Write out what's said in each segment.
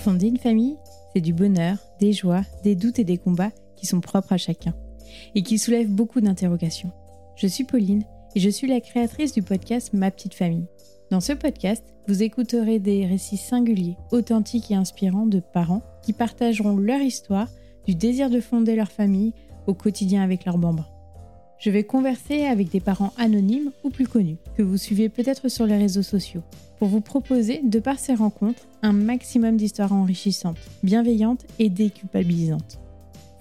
Fonder une famille, c'est du bonheur, des joies, des doutes et des combats qui sont propres à chacun et qui soulèvent beaucoup d'interrogations. Je suis Pauline et je suis la créatrice du podcast Ma petite famille. Dans ce podcast, vous écouterez des récits singuliers, authentiques et inspirants de parents qui partageront leur histoire du désir de fonder leur famille au quotidien avec leurs bambins. Je vais converser avec des parents anonymes ou plus connus, que vous suivez peut-être sur les réseaux sociaux, pour vous proposer, de par ces rencontres, un maximum d'histoires enrichissantes, bienveillantes et déculpabilisantes.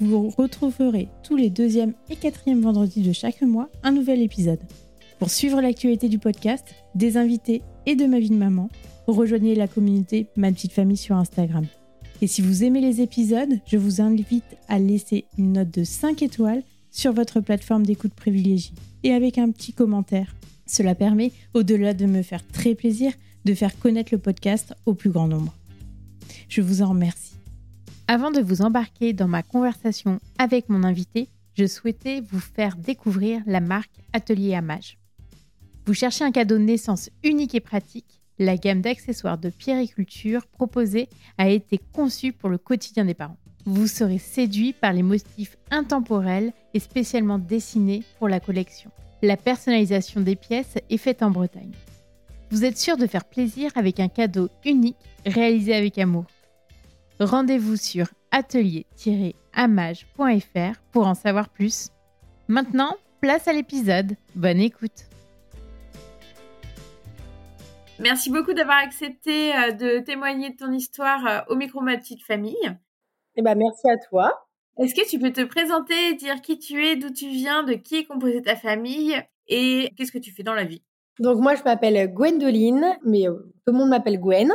Vous retrouverez tous les deuxième et quatrième vendredis de chaque mois un nouvel épisode. Pour suivre l'actualité du podcast, des invités et de ma vie de maman, rejoignez la communauté Ma Petite Famille sur Instagram. Et si vous aimez les épisodes, je vous invite à laisser une note de 5 étoiles sur votre plateforme d'écoute privilégiée et avec un petit commentaire. Cela permet, au-delà de me faire très plaisir, de faire connaître le podcast au plus grand nombre. Je vous en remercie. Avant de vous embarquer dans ma conversation avec mon invité, je souhaitais vous faire découvrir la marque Atelier Amage. Vous cherchez un cadeau de naissance unique et pratique La gamme d'accessoires de pierriculture proposée a été conçue pour le quotidien des parents vous serez séduit par les motifs intemporels et spécialement dessinés pour la collection. La personnalisation des pièces est faite en Bretagne. Vous êtes sûr de faire plaisir avec un cadeau unique réalisé avec amour. Rendez-vous sur atelier-amage.fr pour en savoir plus. Maintenant, place à l'épisode. Bonne écoute. Merci beaucoup d'avoir accepté euh, de témoigner de ton histoire euh, au micro Ma Petite Famille. Eh ben, merci à toi. Est-ce que tu peux te présenter, dire qui tu es, d'où tu viens, de qui est composée ta famille et qu'est-ce que tu fais dans la vie? Donc moi, je m'appelle Gwendoline, mais euh, tout le monde m'appelle Gwen.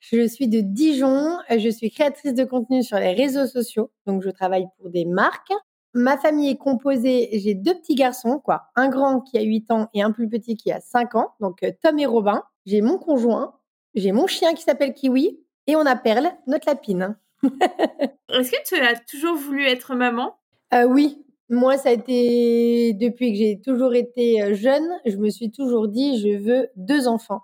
Je suis de Dijon, je suis créatrice de contenu sur les réseaux sociaux, donc je travaille pour des marques. Ma famille est composée, j'ai deux petits garçons, quoi, un grand qui a 8 ans et un plus petit qui a 5 ans, donc euh, Tom et Robin. J'ai mon conjoint, j'ai mon chien qui s'appelle Kiwi. Et on a Perle, notre lapine. Est-ce que tu as toujours voulu être maman? Euh, Oui, moi, ça a été depuis que j'ai toujours été euh, jeune, je me suis toujours dit, je veux deux enfants.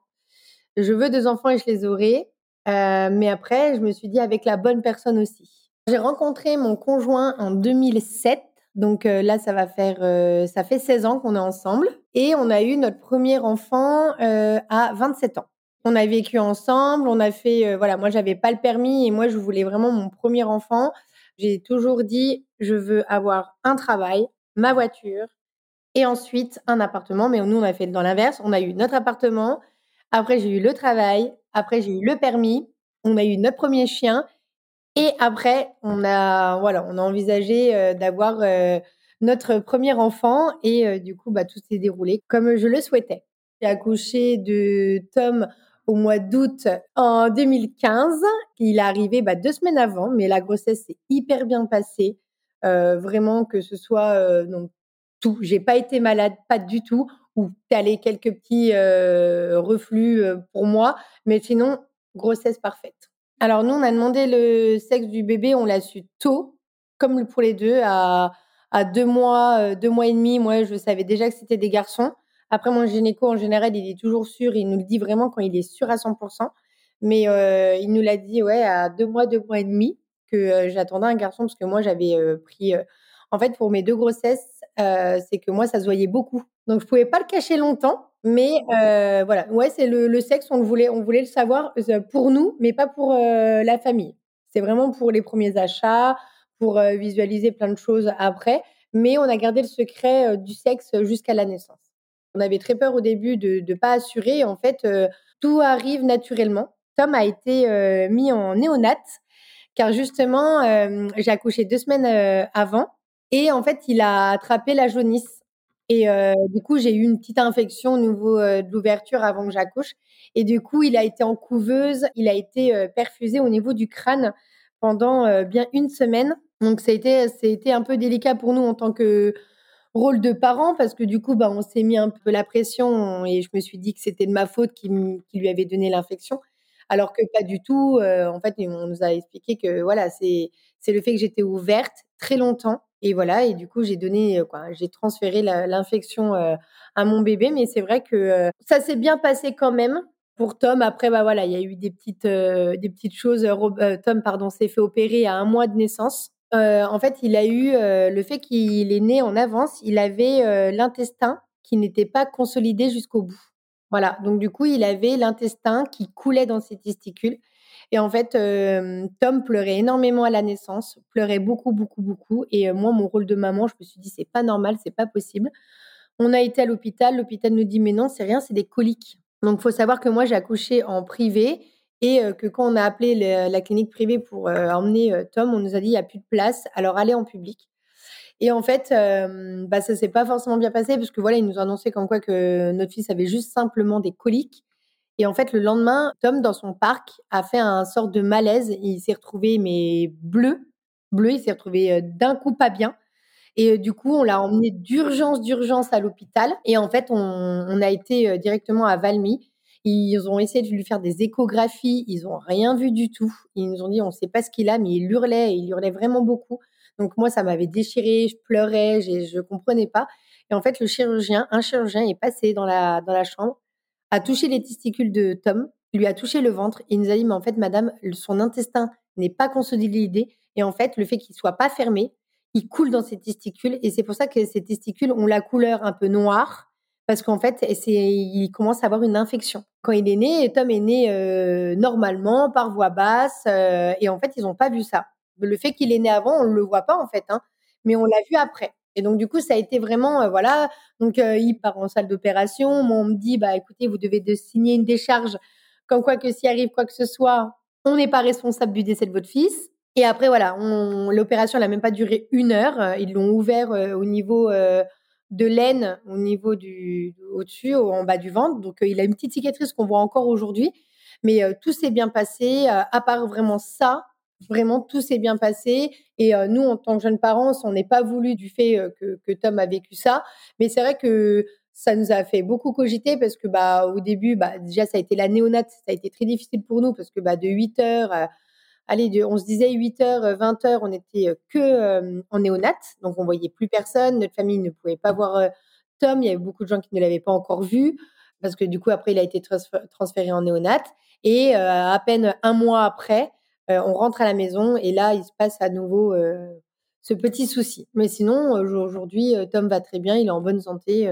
Je veux deux enfants et je les aurai. Euh, mais après, je me suis dit avec la bonne personne aussi. J'ai rencontré mon conjoint en 2007. Donc là, ça va faire, ça fait 16 ans qu'on est ensemble. Et on a eu notre premier enfant à 27 ans on a vécu ensemble, on a fait, euh, voilà, moi j'avais pas le permis et moi je voulais vraiment mon premier enfant. J'ai toujours dit, je veux avoir un travail, ma voiture et ensuite un appartement. Mais nous on a fait dans l'inverse, on a eu notre appartement, après j'ai eu le travail, après j'ai eu le permis, on a eu notre premier chien et après on a, voilà, on a envisagé euh, d'avoir euh, notre premier enfant et du coup bah tout s'est déroulé comme je le souhaitais. J'ai accouché de Tom au mois d'août en 2015. Il est arrivé bah, deux semaines avant, mais la grossesse s'est hyper bien passée. Euh, vraiment, que ce soit euh, donc, tout. J'ai pas été malade, pas du tout, ou allé quelques petits euh, reflux pour moi, mais sinon, grossesse parfaite. Alors nous, on a demandé le sexe du bébé, on l'a su tôt, comme pour les deux, à, à deux mois, deux mois et demi. Moi, je savais déjà que c'était des garçons. Après, mon gynéco, en général, il est toujours sûr. Il nous le dit vraiment quand il est sûr à 100%. Mais il nous l'a dit, ouais, à deux mois, deux mois et demi, que j'attendais un garçon parce que moi, j'avais pris. En fait, pour mes deux grossesses, c'est que moi, ça se voyait beaucoup. Donc, je pouvais pas le cacher longtemps. Mais voilà, ouais, c'est le, le, sexe, on le voulait, on voulait le savoir pour nous, mais pas pour la famille. C'est vraiment pour les premiers achats, pour visualiser plein de choses après. Mais on a gardé le secret du sexe jusqu'à la naissance. On avait très peur au début de ne pas assurer. En fait, euh, tout arrive naturellement. Tom a été euh, mis en néonate car justement, euh, j'ai accouché deux semaines avant et en fait, il a attrapé la jaunisse. Et du coup, j'ai eu une petite infection au niveau de l'ouverture avant que j'accouche. Et du coup, il a été en couveuse, il a été perfusé au niveau du crâne pendant bien une semaine. Donc, ça a, été, ça a été un peu délicat pour nous en tant que rôle de parent parce que du coup, bah, on s'est mis un peu la pression et je me suis dit que c'était de ma faute qui, lui avait donné l'infection. Alors que pas du tout. Euh, en fait, on nous a expliqué que voilà, c'est c'est le fait que j'étais ouverte très longtemps et voilà. Et du coup, j'ai donné euh, quoi, j'ai transféré l'infection euh, à mon bébé. Mais c'est vrai que ça s'est bien passé quand même pour Tom, après, bah voilà, il y a eu des petites, des petites choses. Tom, pardon, s'est fait opérer à un mois de naissance. en fait, il a eu le fait qu'il est né en avance. Il avait l'intestin qui n'était pas consolidé jusqu'au bout. Voilà. Donc du coup, il avait l'intestin qui coulait dans ses testicules. Et en fait, Tom pleurait énormément à la naissance, pleurait beaucoup, beaucoup, beaucoup. Et moi, mon rôle de maman, je me suis dit, c'est pas normal, c'est pas possible. On a été à l'hôpital. L'hôpital nous dit, mais non, c'est rien, c'est des coliques. Donc, il faut savoir que moi, j'ai accouché en privé et que quand on a appelé la clinique privée pour emmener Tom, on nous a dit il n'y a plus de place, alors allez en public. Et en fait, euh, bah, ça s'est pas forcément bien passé parce que voilà, ils nous ont annoncé comme quoi que notre fils avait juste simplement des coliques. Et en fait, le lendemain, Tom, dans son parc, a fait un sort de malaise. Il s'est retrouvé mais bleu, bleu. Il s'est retrouvé d'un coup pas bien. Et du coup, on l'a emmené d'urgence, d'urgence à l'hôpital. Et en fait, on, a été directement à Valmy. Ils ont essayé de lui faire des échographies. Ils n'ont rien vu du tout. Ils nous ont dit, on ne sait pas ce qu'il a, mais il hurlait. Il hurlait vraiment beaucoup. Donc moi, ça m'avait déchiré. Je pleurais. Je ne comprenais pas. Et en fait, le chirurgien, un chirurgien est passé dans la, dans la chambre, a touché les testicules de Tom, lui a touché le ventre. Et il nous a dit, mais en fait, madame, son intestin n'est pas consolidé. Et en fait, le fait qu'il soit pas fermé, il coule dans ses testicules et c'est pour ça que ses testicules ont la couleur un peu noire parce qu'en fait, il commence à avoir une infection. Quand il est né, Tom est né euh, normalement par voie basse euh, et en fait, ils n'ont pas vu ça. Le fait qu'il est né avant, on ne le voit pas en fait, hein, mais on l'a vu après. Et donc du coup, ça a été vraiment euh, voilà. Donc il part en salle d'opération. On me dit bah écoutez, vous devez de signer une décharge comme quoi que s'il arrive quoi que ce soit, on n'est pas responsable du décès de votre fils. Et après, voilà, l'opération n'a même pas duré une heure. Euh, ils l'ont ouvert euh, au niveau euh, de l'aine, au niveau du au-dessus, en bas du ventre. Donc, il a une petite cicatrice qu'on voit encore aujourd'hui. Mais tout s'est bien passé, à part vraiment ça. Vraiment, tout s'est bien passé. Et nous, en tant que jeunes parents, on n'est pas voulu du fait que, que, Tom a vécu ça. Mais c'est vrai que ça nous a fait beaucoup cogiter parce que bah au début bah déjà ça a été la néonate. Ça a été très difficile pour nous parce que bah de 8 heures allez, on se disait 8h, 20h, on était euh, que euh, en néonat, donc on voyait plus personne, notre famille ne pouvait pas voir euh, Tom, il y avait beaucoup de gens qui ne l'avaient pas encore vu, parce que du coup, après, il a été transféré en néonat, et à peine un mois après, on rentre à la maison, et là, il se passe à nouveau ce petit souci. Mais sinon, aujourd'hui, Tom va très bien, il est en bonne santé,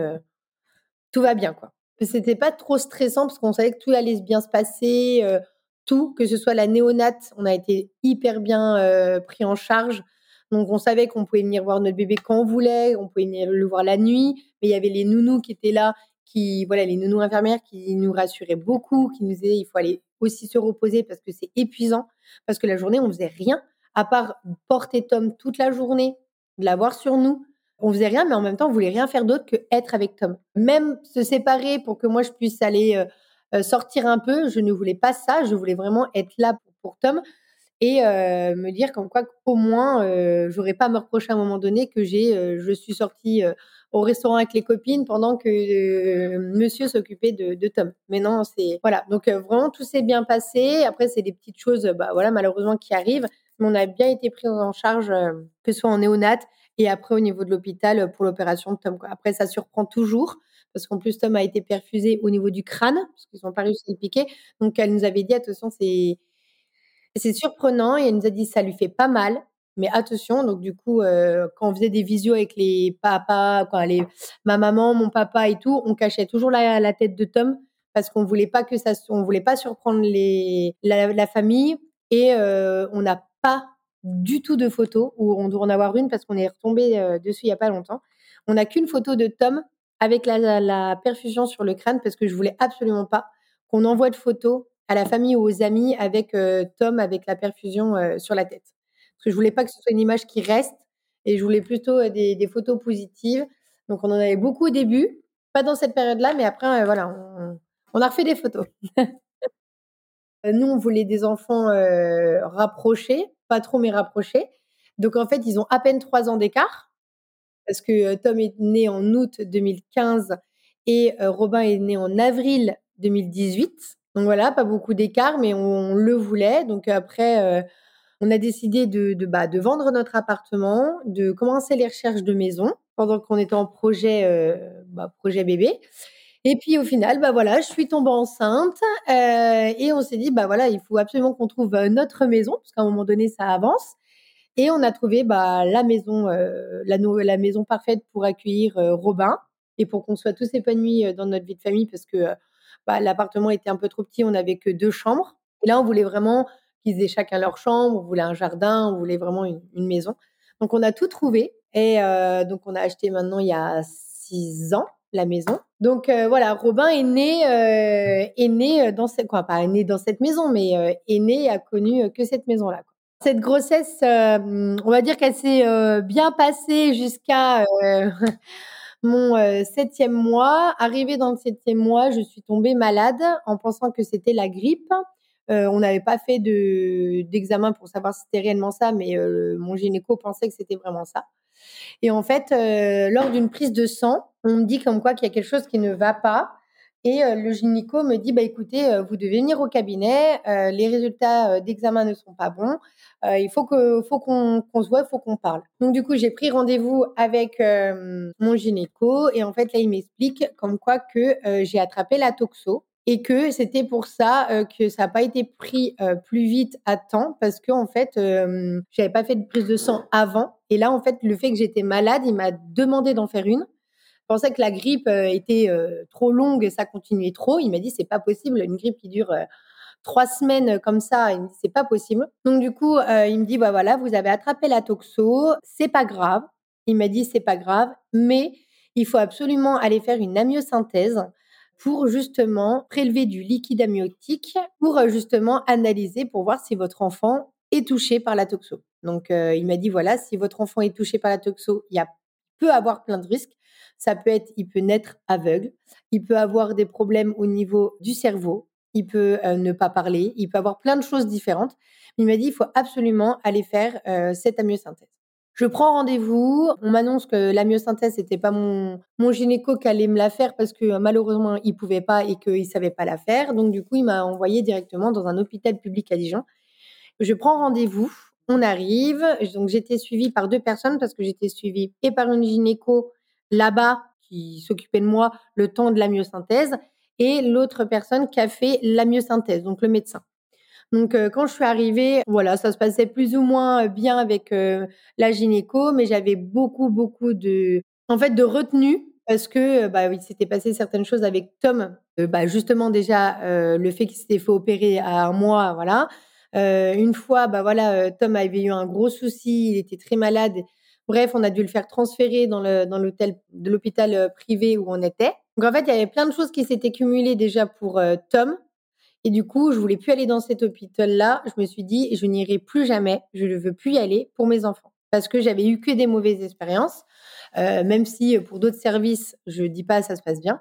tout va bien, quoi. C'était pas trop stressant, parce qu'on savait que tout allait bien se passer, tout, que ce soit la néonate, on a été hyper bien euh, pris en charge. Donc on savait qu'on pouvait venir voir notre bébé quand on voulait, on pouvait venir le voir la nuit, mais il y avait les nounous qui étaient là, qui voilà les nounous infirmières qui nous rassuraient beaucoup, qui nous disaient il faut aller aussi se reposer parce que c'est épuisant, parce que la journée on faisait rien à part porter Tom toute la journée, de l'avoir sur nous. On faisait rien, mais en même temps on voulait rien faire d'autre que être avec Tom. Même se séparer pour que moi je puisse aller euh, euh, sortir un peu. Je ne voulais pas ça. Je voulais vraiment être là pour, Tom et euh, me dire comme quoi au moins euh, j'aurais pas à me reprocher à un moment donné que j'ai je suis sortie au restaurant avec les copines pendant que monsieur s'occupait de, Tom. Mais non, c'est voilà. Donc vraiment tout s'est bien passé. Après c'est des petites choses bah voilà malheureusement qui arrivent, mais on a bien été pris en charge que ce soit en néonate et après au niveau de l'hôpital pour l'opération de Tom. Après ça surprend toujours parce qu'en plus Tom a été perfusé au niveau du crâne, parce qu'ils n'ont pas réussi à le piquer. Donc elle nous avait dit attention, c'est c'est surprenant et elle nous a dit ça lui fait pas mal, mais attention. Donc du coup, euh, quand on faisait des visios avec les papas, les ma maman, mon papa et tout, on cachait toujours la, tête de Tom parce qu'on voulait pas que ça, on voulait pas surprendre les la, famille et euh, on n'a pas du tout de photos ou on doit en avoir une parce qu'on est retombé euh, dessus il y a pas longtemps. On n'a qu'une photo de Tom avec la, perfusion sur le crâne parce que je voulais absolument pas qu'on envoie de photos à la famille ou aux amis avec euh, Tom avec la perfusion euh, sur la tête. Parce que je voulais pas que ce soit une image qui reste et je voulais plutôt euh, des, photos positives. Donc on en avait beaucoup au début, pas dans cette période-là, mais après voilà, on, a refait des photos. Nous, on voulait des enfants rapprochés, pas trop mais rapprochés. Donc en fait, ils ont à peine trois ans d'écart parce que Tom est né en août 2015 et Robin est né en avril 2018. Donc voilà, pas beaucoup d'écart, mais on, le voulait. Donc après, on a décidé de, bah, de, vendre notre appartement, de commencer les recherches de maison pendant qu'on était en projet, bah, projet bébé. Et puis au final, bah voilà, je suis tombée enceinte euh, et on s'est dit, bah voilà, il faut absolument qu'on trouve notre maison, parce qu'à un moment donné, ça avance. Et on a trouvé bah, la maison, euh, la, la, maison parfaite pour accueillir euh, Robin et pour qu'on soit tous épanouis euh, dans notre vie de famille parce que bah, l'appartement était un peu trop petit, on n'avait que deux chambres. Et là, on voulait vraiment qu'ils aient chacun leur chambre, on voulait un jardin, on voulait vraiment une, maison. Donc, on a tout trouvé et donc on a acheté maintenant il y a six ans la maison. Donc voilà, Robin est né, est né dans cette, quoi, pas né dans cette maison, mais est né et a connu que cette maison-là. Cette grossesse, euh, on va dire qu'elle s'est euh, bien passée jusqu'à euh, mon septième mois. Arrivée dans le septième mois, je suis tombée malade en pensant que c'était la grippe. on n'avait pas fait de d'examen pour savoir si c'était réellement ça, mais mon gynéco pensait que c'était vraiment ça. Et en fait, lors d'une prise de sang, on me dit comme quoi qu'il y a quelque chose qui ne va pas. Et le gynéco me dit, bah écoutez, vous devez venir au cabinet, les résultats d'examen ne sont pas bons, il faut que, faut qu'on se voit, il faut qu'on parle. Donc du coup, j'ai pris rendez-vous avec mon gynéco et en fait là, il m'explique comme quoi que j'ai attrapé la toxo et que c'était pour ça que ça n'a pas été pris plus vite à temps parce que en fait, j'avais pas fait de prise de sang avant. Et là, en fait, le fait que j'étais malade, il m'a demandé d'en faire une pensais que la grippe euh, était euh, trop longue et ça continuait trop. Il m'a dit c'est pas possible, une grippe qui dure euh, trois semaines comme ça, c'est pas possible. Donc du coup, il me dit bah voilà, vous avez attrapé la toxo, c'est pas grave. Il m'a dit c'est pas grave, mais il faut absolument aller faire une amyosynthèse pour justement prélever du liquide amniotique pour justement analyser pour voir si votre enfant est touché par la toxo. Donc il m'a dit voilà, si votre enfant est touché par la toxo, il y a peut avoir plein de risques. Ça peut être, il peut naître aveugle, il peut avoir des problèmes au niveau du cerveau, il peut euh, ne pas parler, il peut avoir plein de choses différentes. Il m'a dit, il faut absolument aller faire euh, cette amyosynthèse. Je prends rendez-vous, on m'annonce que la myosynthèse, c'était pas mon, gynéco qui allait me la faire parce que malheureusement, il pouvait pas et qu'il savait pas la faire. Donc, du coup, il m'a envoyé directement dans un hôpital public à Dijon. Je prends rendez-vous, on arrive. Donc, j'étais suivie par deux personnes parce que j'étais suivie et par une gynéco là-bas qui s'occupait de moi le temps de la myosynthèse et l'autre personne qui a fait la myosynthèse, donc le médecin. Donc euh, quand je suis arrivée, voilà, ça se passait plus ou moins bien avec euh, la gynéco, mais j'avais beaucoup beaucoup de en fait de retenue parce que bah il s'était passé certaines choses avec Tom, euh, bah justement déjà le fait qu'il s'était fait opérer à un mois, voilà. Une fois, bah voilà, Tom avait eu un gros souci, il était très malade Bref, on a dû le faire transférer dans l'hôtel de l'hôpital euh, privé où on était. Donc en fait, il y avait plein de choses qui s'étaient cumulées déjà pour euh, Tom. Et du coup, je voulais plus aller dans cet hôpital-là. Je me suis dit, je n'irai plus jamais. Je ne veux plus y aller pour mes enfants parce que j'avais eu que des mauvaises expériences. Euh, même si pour d'autres services, je dis pas ça se passe bien.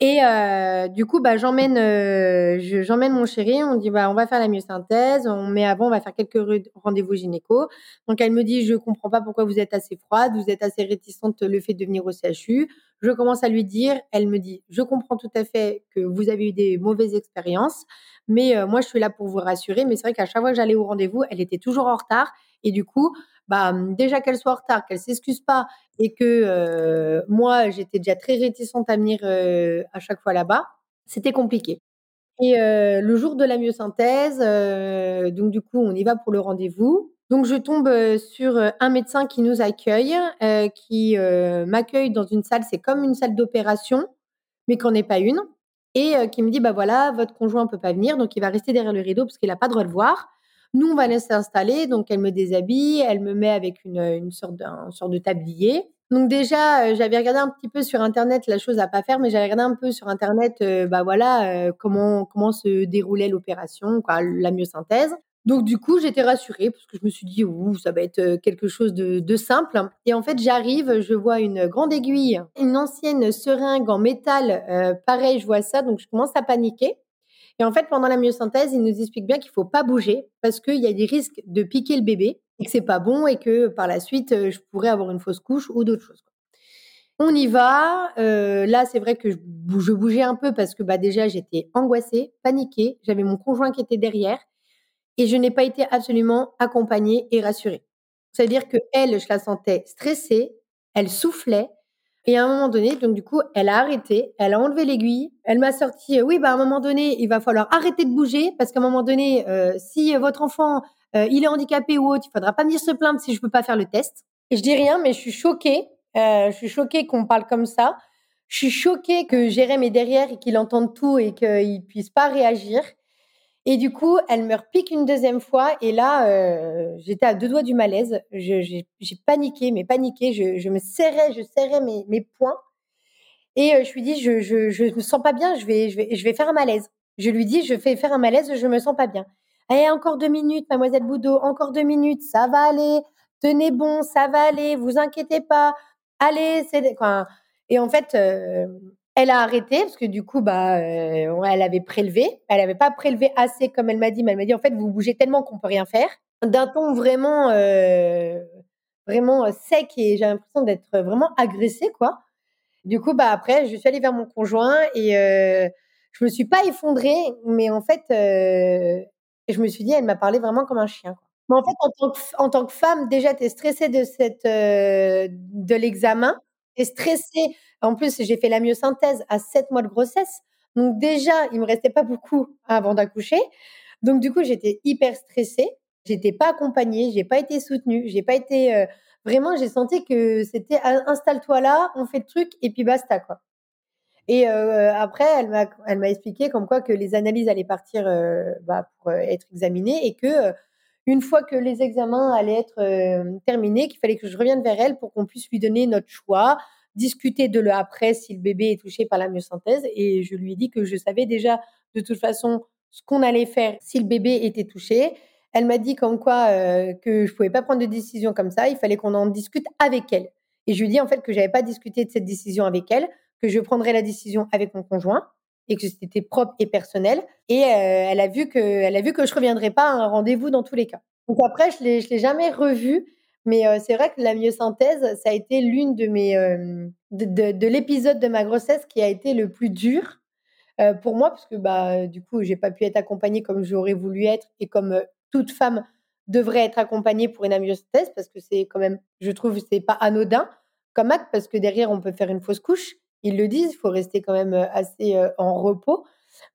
Et euh, du coup, bah, j'emmène, euh, j'emmène mon chéri. On dit, bah, on va faire la myosynthèse. On met avant, on va faire quelques rendez-vous gynéco. Donc, elle me dit, je comprends pas pourquoi vous êtes assez froide, vous êtes assez réticente le fait de venir au CHU. Je commence à lui dire. Elle me dit, je comprends tout à fait que vous avez eu des mauvaises expériences, mais euh, moi, je suis là pour vous rassurer. Mais c'est vrai qu'à chaque fois que j'allais au rendez-vous, elle était toujours en retard. Et du coup, bah, déjà qu'elle soit en retard, qu'elle s'excuse pas et que moi, j'étais déjà très réticente à venir à chaque fois là-bas, c'était compliqué. Et le jour de la myosynthèse, donc du coup, on y va pour le rendez-vous. Donc je tombe sur un médecin qui nous accueille, qui m'accueille dans une salle, c'est comme une salle d'opération, mais qu'on n'est pas une, et qui me dit bah voilà, votre conjoint peut pas venir, donc il va rester derrière le rideau parce qu'il n'a pas le droit de voir. Nous, on va laisser installer. Donc, elle me déshabille, elle me met avec une, une sorte, d'un, sorte de tablier. Donc déjà, euh, j'avais regardé un petit peu sur internet la chose à pas faire, mais j'avais regardé un peu sur internet, euh, bah voilà, euh, comment comment se déroulait l'opération, quoi, la myosynthèse. Donc du coup, j'étais rassurée parce que je me suis dit, ouh, ça va être quelque chose de, de simple. Et en fait, j'arrive, je vois une grande aiguille, une ancienne seringue en métal, pareil, je vois ça, donc je commence à paniquer. Et en fait, pendant la myosynthèse, il nous explique bien qu'il faut pas bouger parce qu'il y a des risques de piquer le bébé et que c'est pas bon et que par la suite, euh, je pourrais avoir une fausse couche ou d'autres choses. On y va. Euh, là, c'est vrai que je, bougeais un peu parce que bah, déjà, j'étais angoissée, paniquée. J'avais mon conjoint qui était derrière et je n'ai pas été absolument accompagnée et rassurée. C'est-à-dire que elle, je la sentais stressée, elle soufflait, Et à un moment donné, donc du coup, elle a arrêté, elle a enlevé l'aiguille, elle m'a sorti, oui, bah à un moment donné, il va falloir arrêter de bouger parce qu'à un moment donné, si votre enfant il est handicapé ou autre, il faudra pas venir se plaindre si je peux pas faire le test. Et je dis rien, mais je suis choquée. je suis choquée qu'on parle comme ça. Je suis choquée que Jérém est derrière et qu'il entende tout et qu'il puisse pas réagir. Et du coup, elle me repique une deuxième fois. Et là, euh, j'étais à deux doigts du malaise. J'ai paniqué, mais paniqué. Je, me serrais, je serrais mes, poings. Et euh, je lui dis, je, je, me sens pas bien. Je vais, je vais, faire un malaise. Je lui dis, je vais faire un malaise. Je me sens pas bien. Allez, encore deux minutes, mademoiselle Boudot. Encore deux minutes. Ça va aller. Tenez bon, ça va aller. Vous inquiétez pas. Allez, c'est. Et en fait, euh, elle a arrêté parce que du coup, bah, euh, elle avait prélevé. Elle n'avait pas prélevé assez comme elle m'a dit, mais elle m'a dit en fait, vous bougez tellement qu'on peut rien faire. D'un ton vraiment, euh, vraiment sec et j'ai l'impression d'être vraiment agressée, quoi. Du coup, bah après, je suis allée vers mon conjoint et euh, je me suis pas effondrée, mais en fait, euh, je me suis dit, elle m'a parlé vraiment comme un chien. Quoi. Mais en fait, en tant que, en tant que femme, déjà, tu es stressée de cette, euh, de l'examen. Stressée en plus, j'ai fait la myosynthèse à 7 mois de grossesse. Donc déjà, il me restait pas beaucoup avant d'accoucher. Donc du coup, j'étais hyper stressée. J'étais pas accompagnée, j'ai pas été soutenue, j'ai pas été euh, vraiment. J'ai senti que c'était installe-toi là, on fait le truc et puis basta quoi. Et euh, après, elle m'a elle m'a expliqué comme quoi que les analyses allaient partir euh, bah, pour être examinées et que une fois que les examens allaient être terminés, qu'il fallait que je revienne vers elle pour qu'on puisse lui donner notre choix, discuter de le après si le bébé est touché par la myosynthèse. Et je lui ai dit que je savais déjà de toute façon ce qu'on allait faire si le bébé était touché. Elle m'a dit comme quoi euh, que je pouvais pas prendre de décision comme ça, il fallait qu'on en discute avec elle. Et je lui ai dit en fait que j'avais pas discuté de cette décision avec elle, que je prendrais la décision avec mon conjoint et que c'était propre et personnel. Et euh, elle a vu que elle a vu que je reviendrais pas à un rendez-vous dans tous les cas. Donc après je l'ai je l'ai jamais revu mais euh, c'est vrai que la myosynthèse, ça a été l'une de mes euh, de, de, de l'épisode de ma grossesse qui a été le plus dur pour moi parce que bah du coup j'ai pas pu être accompagnée comme j'aurais voulu être et comme toute femme devrait être accompagnée pour une amyosynthèse parce que c'est quand même je trouve c'est pas anodin comme acte parce que derrière on peut faire une fausse couche ils le disent il faut rester quand même assez en repos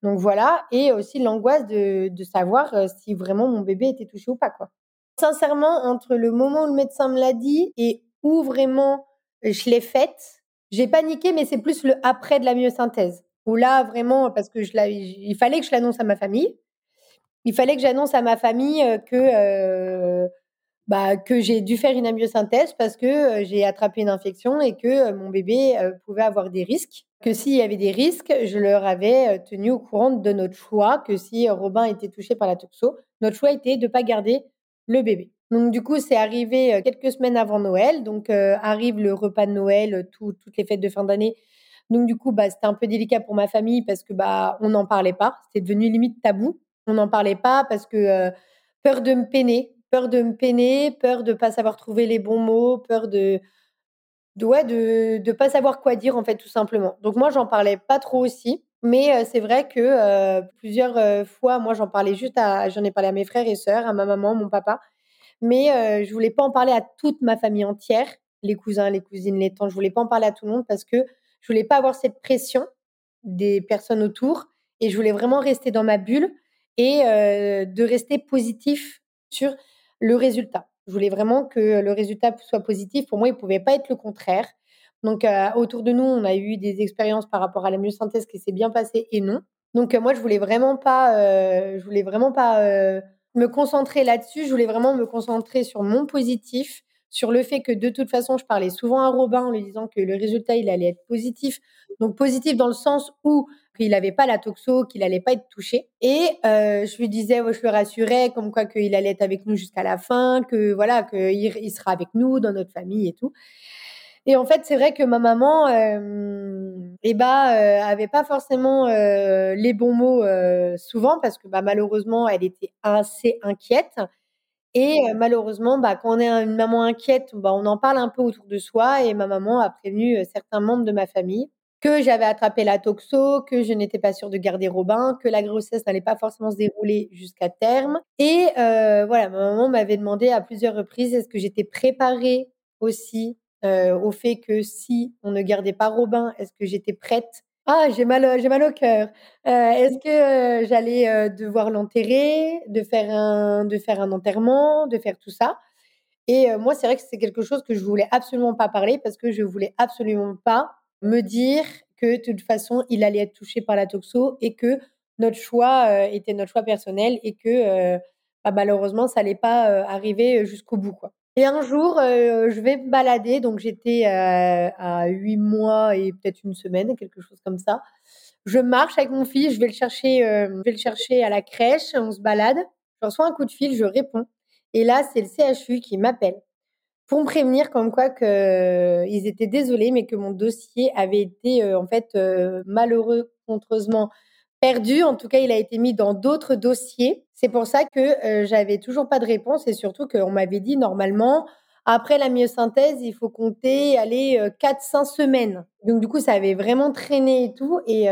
donc voilà et aussi l'angoisse de, savoir si vraiment mon bébé était touché ou pas Sincèrement, entre le moment où le médecin me l'a dit et où vraiment je l'ai faite, j'ai paniqué, mais c'est plus le après de la myosynthèse. Où là, vraiment, parce que il fallait que je l'annonce à ma famille. Il fallait que j'annonce à ma famille euh, que, euh, bah, que j'ai dû faire une amyosynthèse parce que euh, j'ai attrapé une infection et que mon bébé pouvait avoir des risques. Que s'il y avait des risques, je leur avais tenu au courant de notre choix, que si Robin était touché par la toxo, notre choix était de ne pas garder le bébé. Donc du coup, c'est arrivé euh, quelques semaines avant Noël. Donc euh, arrive le repas de Noël, euh, toutes les fêtes de fin d'année. Donc du coup, bah, c'était un peu délicat pour ma famille parce que bah on n'en parlait pas. C'était devenu limite tabou. On n'en parlait pas parce que peur de me peiner, peur de me peiner, peur de pas savoir trouver les bons mots, peur de de ouais, de de pas savoir quoi dire en fait tout simplement. Donc moi, j'en parlais pas trop aussi. Mais c'est vrai que plusieurs fois, moi, j'en parlais juste à, j'en ai parlé à mes frères et sœurs, à ma maman, mon papa, mais je voulais pas en parler à toute ma famille entière, les cousins, les cousines, les tantes. Je voulais pas en parler à tout le monde parce que je voulais pas avoir cette pression des personnes autour et je voulais vraiment rester dans ma bulle et de rester positif sur le résultat. Je voulais vraiment que le résultat soit positif. Pour moi, il pouvait pas être le contraire. Donc, euh, autour de nous, on a eu des expériences par rapport à la myosynthèse qui s'est bien passée et non. Donc, euh, moi, je voulais vraiment pas, euh, je voulais vraiment pas me concentrer là-dessus. Je voulais vraiment me concentrer sur mon positif, sur le fait que de toute façon, je parlais souvent à Robin en lui disant que le résultat, il allait être positif. Donc, positif dans le sens où qu'il n'avait pas la toxo, qu'il allait pas être touché. Et je lui disais, je le rassurais, comme quoi qu'il allait être avec nous jusqu'à la fin, que voilà, qu'il il sera avec nous dans notre famille et tout. Et en fait, c'est vrai que ma maman, euh, eh ben, euh, avait pas forcément euh, les bons mots euh, souvent parce que bah, malheureusement, elle était assez inquiète. Et euh, malheureusement, bah, quand on est une maman inquiète, bah, on en parle un peu autour de soi. Et ma maman a prévenu certains membres de ma famille que j'avais attrapé la toxo, que je n'étais pas sûre de garder Robin, que la grossesse n'allait pas forcément se dérouler jusqu'à terme. Et voilà, ma maman m'avait demandé à plusieurs reprises est-ce que j'étais préparée aussi au fait que si on ne gardait pas Robin, est-ce que j'étais prête? Ah, j'ai mal, j'ai mal au cœur. est-ce que j'allais devoir l'enterrer, de faire un, de faire un enterrement, de faire tout ça? Et moi, c'est vrai que c'est quelque chose que je voulais absolument pas parler parce que je voulais absolument pas me dire que de toute façon, il allait être touché par la toxo et que notre choix était notre choix personnel et que bah, malheureusement, ça allait pas arriver jusqu'au bout, quoi. Et un jour, je vais me balader, donc j'étais à huit mois et peut-être une semaine, quelque chose comme ça. Je marche avec mon fils, je vais le chercher, je vais le chercher à la crèche, on se balade. Je reçois un coup de fil, je réponds. Et là, c'est le CHU qui m'appelle pour me prévenir comme quoi que ils étaient désolés, mais que mon dossier avait été en fait malheureux, contreusement perdu. En tout cas, il a été mis dans d'autres dossiers. C'est pour ça que j'avais toujours pas de réponse et surtout qu'on m'avait dit normalement après la myosynthèse, il faut compter aller 4-5 semaines. Donc du coup, ça avait vraiment traîné et tout. Et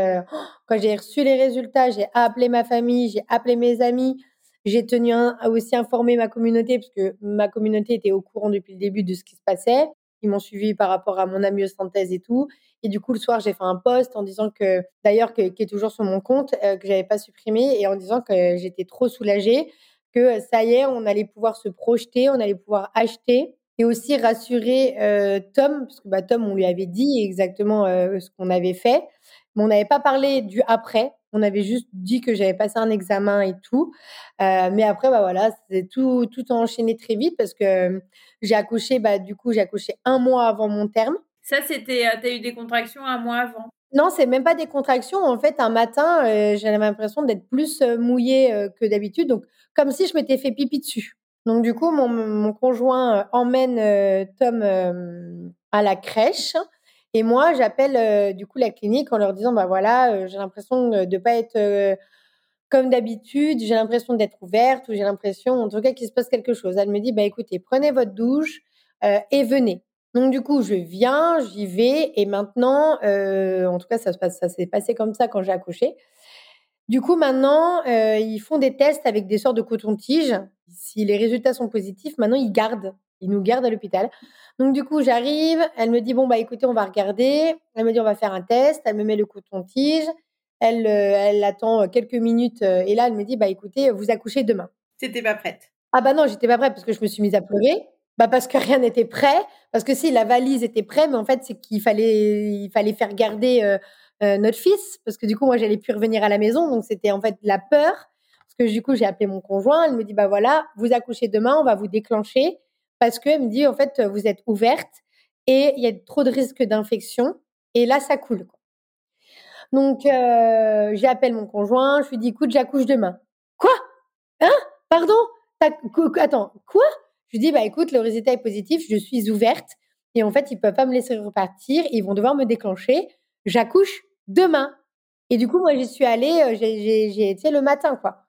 quand j'ai reçu les résultats, j'ai appelé ma famille, j'ai appelé mes amis. J'ai tenu à aussi informer ma communauté parce que ma communauté était au courant depuis le début de ce qui se passait. Ils m'ont suivi par rapport à mon amyosynthèse et tout. Et du coup, le soir, j'ai fait un post en disant que, d'ailleurs, qui est toujours sur mon compte, euh, que j'avais pas supprimé et en disant que j'étais trop soulagée, que euh, ça y est, on allait pouvoir se projeter, on allait pouvoir acheter et aussi rassurer euh, Tom, parce que bah, Tom, on lui avait dit exactement ce qu'on avait fait, mais on n'avait pas parlé du après. On avait juste dit que j'avais passé un examen et tout. Euh, mais après, bah voilà, c'est tout, tout enchaîné très vite parce que j'ai accouché, bah, du coup, j'ai accouché un mois avant mon terme. Ça, c'était, euh, tu as eu des contractions un mois avant? Non, c'est même pas des contractions. En fait, un matin, euh, j'avais l'impression d'être plus mouillée que d'habitude. Donc, comme si je m'étais fait pipi dessus. Donc, du coup, mon, mon conjoint emmène Tom à la crèche. Et moi, j'appelle euh, du coup la clinique en leur disant bah voilà, euh, j'ai l'impression de ne pas être euh, comme d'habitude, j'ai l'impression d'être ouverte ou j'ai l'impression en tout cas qu'il se passe quelque chose. Elle me dit bah écoutez, prenez votre douche et venez. Donc du coup, je viens, j'y vais et maintenant, en tout cas, ça se passe, ça s'est passé comme ça quand j'ai accouché. Du coup, maintenant, ils font des tests avec des sortes de coton-tige. Si les résultats sont positifs, maintenant ils gardent, ils nous gardent à l'hôpital. Donc du coup, j'arrive, elle me dit bon bah écoutez, on va regarder. Elle me dit on va faire un test. Elle me met le coton-tige. Elle, euh, elle attend euh, quelques minutes euh, et là elle me dit bah écoutez, vous accouchez demain. T'étais pas prête Ah bah non, j'étais pas prête parce que je me suis mise à pleurer. Bah parce que rien n'était prêt. Parce que si la valise était prête, mais en fait c'est qu'il fallait, il fallait faire garder notre fils parce que du coup moi j'allais plus revenir à la maison. Donc c'était en fait la peur. Parce que du coup j'ai appelé mon conjoint. Elle me dit bah voilà, vous accouchez demain, on va vous déclencher parce qu'elle me dit, en fait, vous êtes ouverte et il y a trop de risques d'infection. Et là, ça coule. Donc, euh, j'appelle mon conjoint, je lui dis, écoute, j'accouche demain. Quoi? Hein? Pardon? Attends, quoi? Je lui dis, bah écoute, le résultat est positif, je suis ouverte. Et en fait, ils peuvent pas me laisser repartir, ils vont devoir me déclencher. J'accouche demain. Et du coup, moi, j'y suis allée, euh, j'ai été le matin, quoi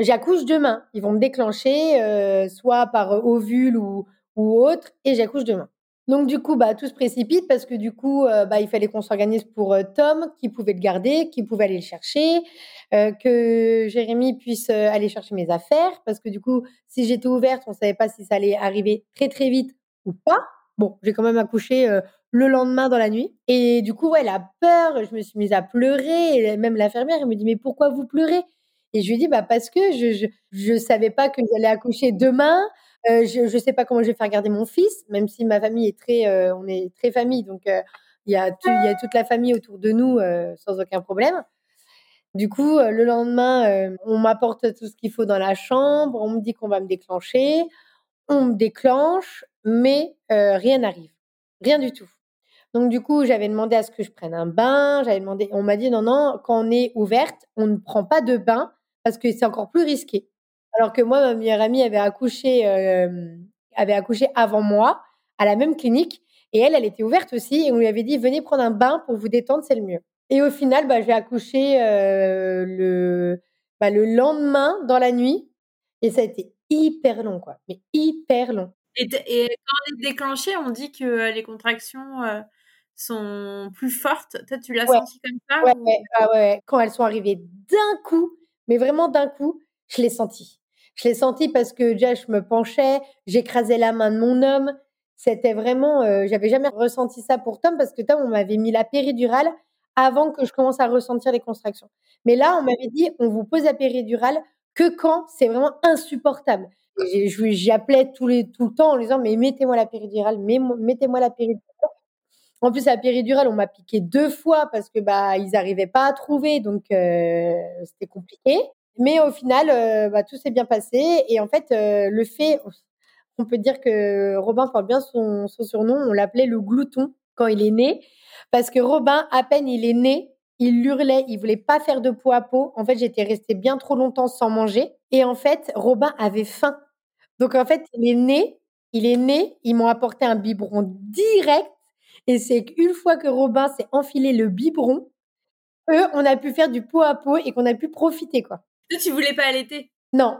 j'accouche demain. Ils vont me déclencher, euh, soit par euh, ovule ou, autre, et j'accouche demain. Donc du coup, bah, tout se précipite parce que du coup, euh, bah, il fallait qu'on s'organise pour Tom, qui pouvait le garder, qui pouvait aller le chercher, que Jérémy puisse aller chercher mes affaires, parce que du coup, si j'étais ouverte, on savait pas si ça allait arriver très très vite ou pas. Bon, j'ai quand même accouché le lendemain dans la nuit. Et du coup, ouais, la peur, je me suis mise à pleurer. Et même l'infirmière, elle me dit, mais pourquoi vous pleurez? Et je lui dis, bah, parce que je, je, savais pas que j'allais accoucher demain. Euh, je, je sais pas comment je vais faire garder mon fils, même si ma famille est très, euh, on est très famille, donc euh, il y a il y a toute la famille autour de nous sans aucun problème. Du coup, le lendemain, on m'apporte tout ce qu'il faut dans la chambre, on me dit qu'on va me déclencher, on me déclenche, mais rien n'arrive, rien du tout. Donc du coup, j'avais demandé à ce que je prenne un bain, j'avais demandé, on m'a dit non non, quand on est ouverte, on ne prend pas de bain parce que c'est encore plus risqué. Alors que moi, ma meilleure amie avait accouché, euh, avait accouché avant moi à la même clinique et elle, elle était ouverte aussi et on lui avait dit venez prendre un bain pour vous détendre, c'est le mieux. Et au final, bah, j'ai accouché euh, le, bah, le lendemain dans la nuit et ça a été hyper long, quoi, mais hyper long. Et, quand on est déclenché, on dit que les contractions sont plus fortes. Toi, tu l'as senti comme ça ouais, ouais, Quand elles sont arrivées d'un coup, mais vraiment d'un coup, je l'ai senti. Je l'ai senti parce que déjà, je me penchais, j'écrasais la main de mon homme. C'était vraiment, euh, j'avais jamais ressenti ça pour Tom parce que Tom, on m'avait mis la péridurale avant que je commence à ressentir les contractions. Mais là, on m'avait dit, on vous pose la péridurale que quand c'est vraiment insupportable. J'y appelais tout, les, tout le temps en lui disant, mais mettez-moi la péridurale, mettez-moi la péridurale. En plus, la péridurale, on m'a piqué deux fois parce que bah ils n'arrivaient pas à trouver, donc euh, c'était compliqué. Mais au final, euh, bah, tout s'est bien passé. Et en fait, euh, le fait, on peut dire que Robin porte bien son, son surnom. On l'appelait le glouton quand il est né, parce que Robin, à peine il est né, il hurlait, il voulait pas faire de peau à peau. En fait, j'étais restée bien trop longtemps sans manger. Et en fait, Robin avait faim. Donc en fait, il est né, il est né, ils m'ont apporté un biberon direct et c'est qu'une fois que Robin s'est enfilé le biberon, eux, on a pu faire du pot à pot et qu'on a pu profiter, quoi. Toi, tu voulais pas allaiter? Non.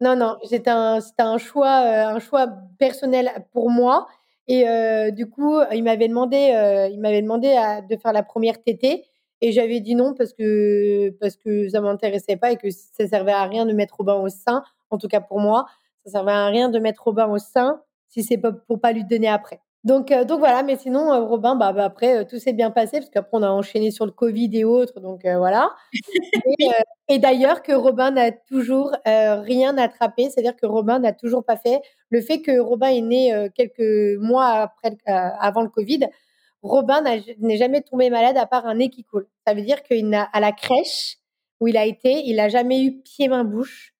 Non, non. C'était un, un choix, euh, un choix personnel pour moi. Et euh, du coup, il m'avait demandé, euh, il m'avait demandé de faire la première tétée. Et j'avais dit non parce que, parce que ça m'intéressait pas et que ça servait à rien de mettre Robin au sein. En tout cas, pour moi, ça servait à rien de mettre Robin au sein si c'est pas pour pas lui donner après. Donc, euh, donc voilà, mais sinon, euh, Robin, bah, bah après, euh, tout s'est bien passé, parce qu'après, on a enchaîné sur le Covid et autres, donc voilà. et, d'ailleurs, que Robin n'a toujours rien attrapé, c'est-à-dire que Robin n'a toujours pas fait le fait que Robin est né quelques mois après, avant le Covid. Robin n'est jamais tombé malade à part un nez qui coule. Ça veut dire qu'il n'a, à la crèche où il a été, il n'a jamais eu pied-main-bouche.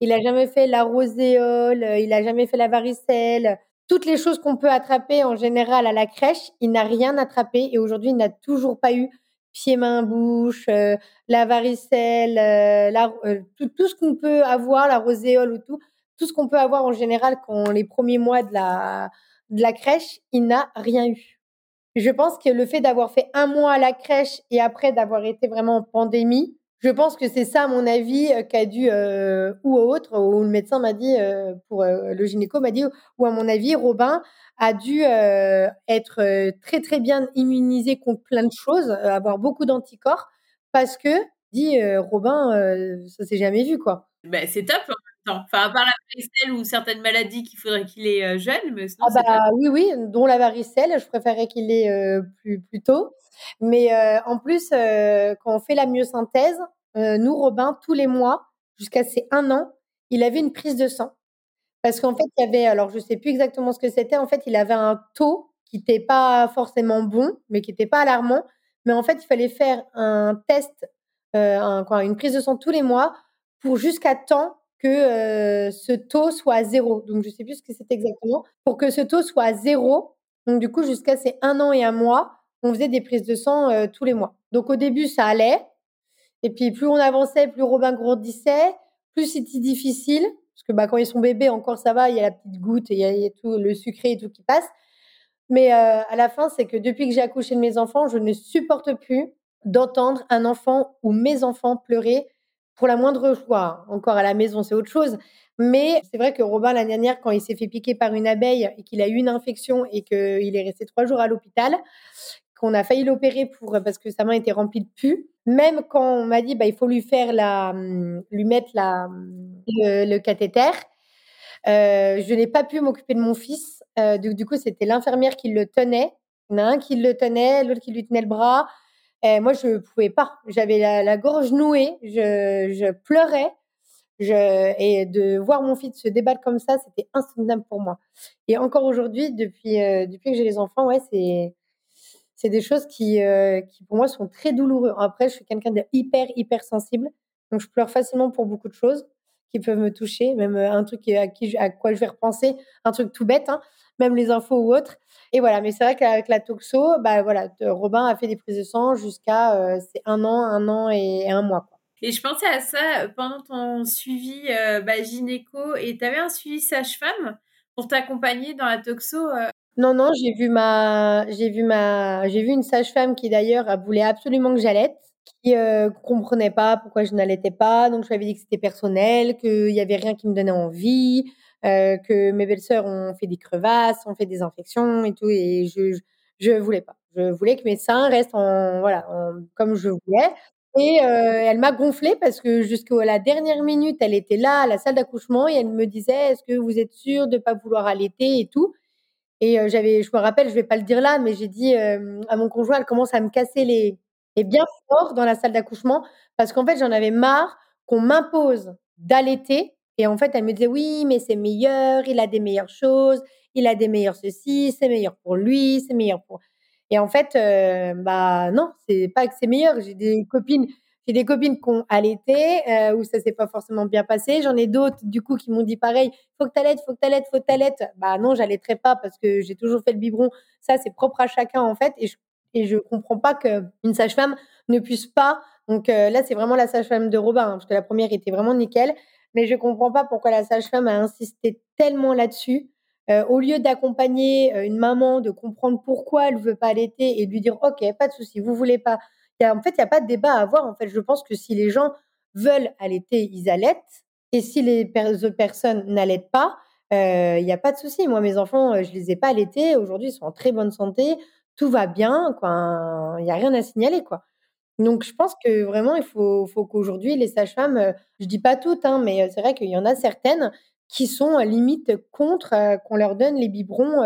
Il n'a jamais fait la roséole, il n'a jamais fait la varicelle toutes les choses qu'on peut attraper en général à la crèche, il n'a rien attrapé et aujourd'hui, il n'a toujours pas eu pied, main, bouche, euh, la varicelle, euh, euh, tout, ce qu'on peut avoir, la roséole ou tout, tout ce qu'on peut avoir en général quand les premiers mois de la, de la crèche, il n'a rien eu. Je pense que le fait d'avoir fait un mois à la crèche et après d'avoir été vraiment en pandémie, je pense que c'est ça, à mon avis, euh, qu'a dû, euh, ou autre, ou le médecin m'a dit, euh, pour le gynéco m'a dit, ou à mon avis, Robin a dû être très très bien immunisé contre plein de choses, avoir beaucoup d'anticorps, parce que, dit Robin, ça s'est jamais vu, quoi. Ben, c'est top. Enfin, à part la varicelle ou certaines maladies qu'il faudrait qu'il ait jeune, mais sinon, ah bah, oui, oui, dont la varicelle, je préférais qu'il ait plus, plus tôt. Mais euh, en plus, euh, quand on fait la myosynthèse, euh, nous, Robin, tous les mois, jusqu'à ses un an, il avait une prise de sang. Parce qu'en fait, il y avait, alors je sais plus exactement ce que c'était, en fait, il avait un taux qui n'était pas forcément bon, mais qui n'était pas alarmant. Mais en fait, il fallait faire un test, un, quoi, une prise de sang tous les mois pour jusqu'à temps que ce taux soit à zéro. Donc, je sais plus ce que c'était exactement. Pour que ce taux soit à zéro, donc du coup, jusqu'à ces un an et un mois, on faisait des prises de sang tous les mois. Donc au début, ça allait. Et puis plus on avançait, plus Robin grandissait, plus c'était difficile. Parce que bah, quand ils sont bébés, encore ça va, il y a la petite goutte, et il y, a, tout le sucré et tout qui passe. Mais à la fin, c'est que depuis que j'ai accouché de mes enfants, je ne supporte plus d'entendre un enfant ou mes enfants pleurer pour la moindre joie. Encore à la maison, c'est autre chose. Mais c'est vrai que Robin, la dernière, quand il s'est fait piquer par une abeille et qu'il a eu une infection et qu'il est resté trois jours à l'hôpital, qu'on a failli l'opérer pour parce que sa main était remplie de pus. Même quand on m'a dit bah il faut lui faire la lui mettre la le, cathéter, euh, je n'ai pas pu m'occuper de mon fils. Euh, du, coup, c'était l'infirmière qui le tenait. Il y en a un qui le tenait, l'autre qui lui tenait le bras. Moi, je pouvais pas. J'avais la, gorge nouée. Je, pleurais. Et de voir mon fils se débattre comme ça, c'était insoutenable pour moi. Et encore aujourd'hui, depuis, euh, que j'ai les enfants, ouais, c'est des choses qui, euh, qui, pour moi, sont très douloureuses. Après, je suis quelqu'un de hyper, hyper sensible. Donc, je pleure facilement pour beaucoup de choses qui peuvent me toucher, même euh, un truc à quoi je vais repenser, un truc tout bête, hein, même les infos ou autres. Et voilà, mais c'est vrai qu'avec la toxo, bah voilà, Robin a fait des prises de sang jusqu'à euh, c'est un an, un an et, un mois. Quoi. Et je pensais à ça pendant ton suivi bah, gynéco, et tu avais un suivi sage-femme pour t'accompagner dans la toxo non, non, j'ai vu ma, j'ai vu ma, j'ai vu une sage-femme qui d'ailleurs voulait absolument que j'allaite, qui euh, comprenait pas pourquoi je n'allaitais pas. Donc je lui avais dit que c'était personnel, qu'il y avait rien qui me donnait envie, euh, que mes belles-sœurs ont fait des crevasses, ont fait des infections et tout, et je, je, voulais pas. Je voulais que mes seins restent en, voilà, comme je voulais. Et euh, elle m'a gonflé parce que jusqu'à la dernière minute, elle était là à la salle d'accouchement et elle me disait Est-ce que vous êtes sûre de pas vouloir allaiter et tout? Et j'avais, je me rappelle, je vais pas le dire là, mais j'ai dit à mon conjoint, elle commence à me casser les, les bien fort dans la salle d'accouchement parce qu'en fait, j'en avais marre qu'on m'impose d'allaiter. Et en fait, elle me disait oui, mais c'est meilleur, il a des meilleures choses, il a des meilleurs ceci, c'est meilleur pour lui, c'est meilleur pour. Et en fait, bah non, c'est pas que c'est meilleur. J'ai des copines j'ai des copines qui ont allaité, euh, où ça s'est pas forcément bien passé. J'en ai d'autres, du coup, qui m'ont dit pareil, faut que t'allaites, faut que t'allaites, faut que t'allaites. Bah non, j'allaiterai pas parce que j'ai toujours fait le biberon. Ça, c'est propre à chacun, en fait. Et je, et je comprends pas qu'une sage-femme ne puisse pas. Donc euh, là, c'est vraiment la sage-femme de Robin, hein, parce que la première était vraiment nickel. Mais je comprends pas pourquoi la sage-femme a insisté tellement là-dessus. Euh, au lieu d'accompagner euh, une maman, de comprendre pourquoi elle veut pas allaiter et lui dire, OK, pas de souci, vous voulez pas en fait, il n'y a pas de débat à avoir. En fait, je pense que si les gens veulent allaiter, ils allaitent. Et si les autres personnes n'allaitent pas, euh, il n'y a pas de souci. Moi, mes enfants, euh, je les ai pas allaités. Aujourd'hui, ils sont en très bonne santé. Tout va bien. Il n'y a rien à signaler. quoi. Donc, je pense que vraiment, il faut, qu'aujourd'hui, les sages-femmes, euh, je dis pas toutes, hein, mais c'est vrai qu'il y en a certaines qui sont à limite contre qu'on leur donne les biberons,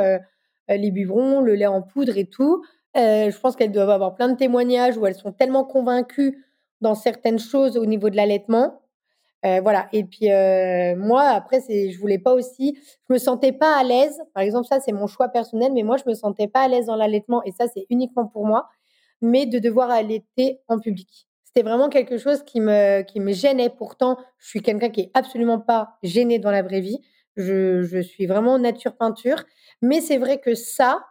les biberons, le lait en poudre et tout. Euh, je pense qu'elles doivent avoir plein de témoignages où elles sont tellement convaincues dans certaines choses au niveau de l'allaitement. Euh, voilà. Et puis euh, moi, après, c'est, je voulais pas aussi, je me sentais pas à l'aise. Par exemple, ça c'est mon choix personnel, mais moi je me sentais pas à l'aise dans l'allaitement et ça c'est uniquement pour moi. Mais de devoir allaiter en public, c'était vraiment quelque chose qui me qui me gênait. Pourtant, je suis quelqu'un qui est absolument pas gêné dans la vraie vie. Je, je suis vraiment nature peinture. Mais c'est vrai que ça,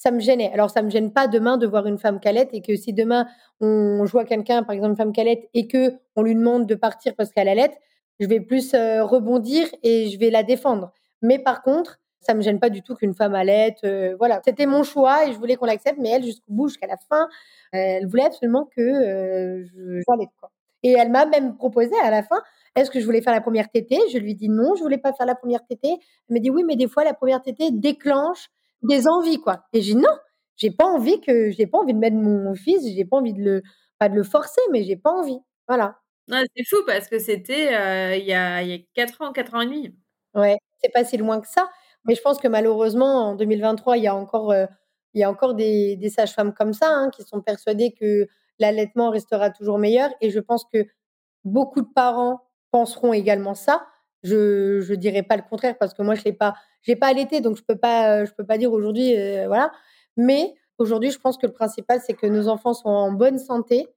ça me gênait. Alors, ça me gêne pas demain de voir une femme calette et que si demain on, voit quelqu'un, par exemple une femme calette, et que on lui demande de partir parce qu'elle allait, je vais plus euh, rebondir et je vais la défendre. Mais par contre, ça me gêne pas du tout qu'une femme allait. Euh, voilà, c'était mon choix et je voulais qu'on l'accepte, mais elle, jusqu'au bout, jusqu'à la fin, elle voulait absolument que euh, je j'allaite. Et elle m'a même proposé à la fin, est-ce que je voulais faire la première tétée? Je lui dis non, je voulais pas faire la première tétée. Elle me dit oui, mais des fois la première tétée déclenche des envies, quoi. Et j'ai dit non, j'ai pas envie que, j'ai pas envie de mettre mon fils, j'ai pas envie de le, pas de le forcer, mais j'ai pas envie. Voilà. c'est fou parce que c'était euh, il y, a, y a 4 ans, 4 ans et demi. Ouais, c'est pas si loin que ça. Mais je pense que malheureusement, en 2023, il y a encore, euh, il y a encore des, sages-femmes comme ça hein, qui sont persuadées que l'allaitement restera toujours meilleur. Et je pense que beaucoup de parents penseront également ça. Je je dirais pas le contraire parce que moi je l'ai pas pas allaité donc je peux pas je peux pas dire aujourd'hui euh, voilà. Mais aujourd'hui, je pense que le principal c'est que nos enfants sont en bonne santé.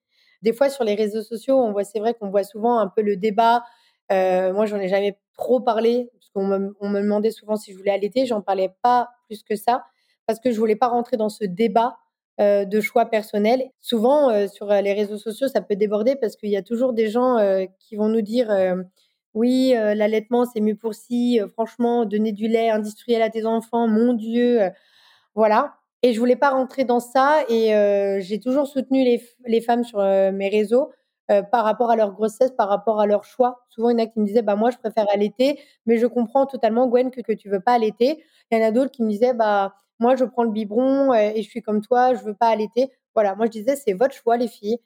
Des fois sur les réseaux sociaux, on voit c'est vrai qu'on voit souvent un peu le débat. Euh, moi, j'en ai jamais trop parlé on me demandait souvent si je voulais allaiter, j'en parlais pas plus que ça parce que je voulais pas rentrer dans ce débat euh, de choix personnels. Souvent, euh, sur les réseaux sociaux, ça peut déborder parce qu'il y a toujours des gens euh, qui vont nous dire oui, euh, l'allaitement, c'est mieux pour si, euh, franchement, donner du lait industriel à tes enfants, mon Dieu, euh, voilà. Et je voulais pas rentrer dans ça et j'ai toujours soutenu les, les femmes sur mes réseaux par rapport à leur grossesse, par rapport à leur choix. Souvent, il y en a qui me disaient, bah moi, je préfère allaiter, mais je comprends totalement, Gwen, que, que tu veux pas allaiter. Il y en a d'autres qui me disaient, bah moi, je prends le biberon et je suis comme toi, je veux pas allaiter. Voilà, moi, je disais, c'est votre choix, les filles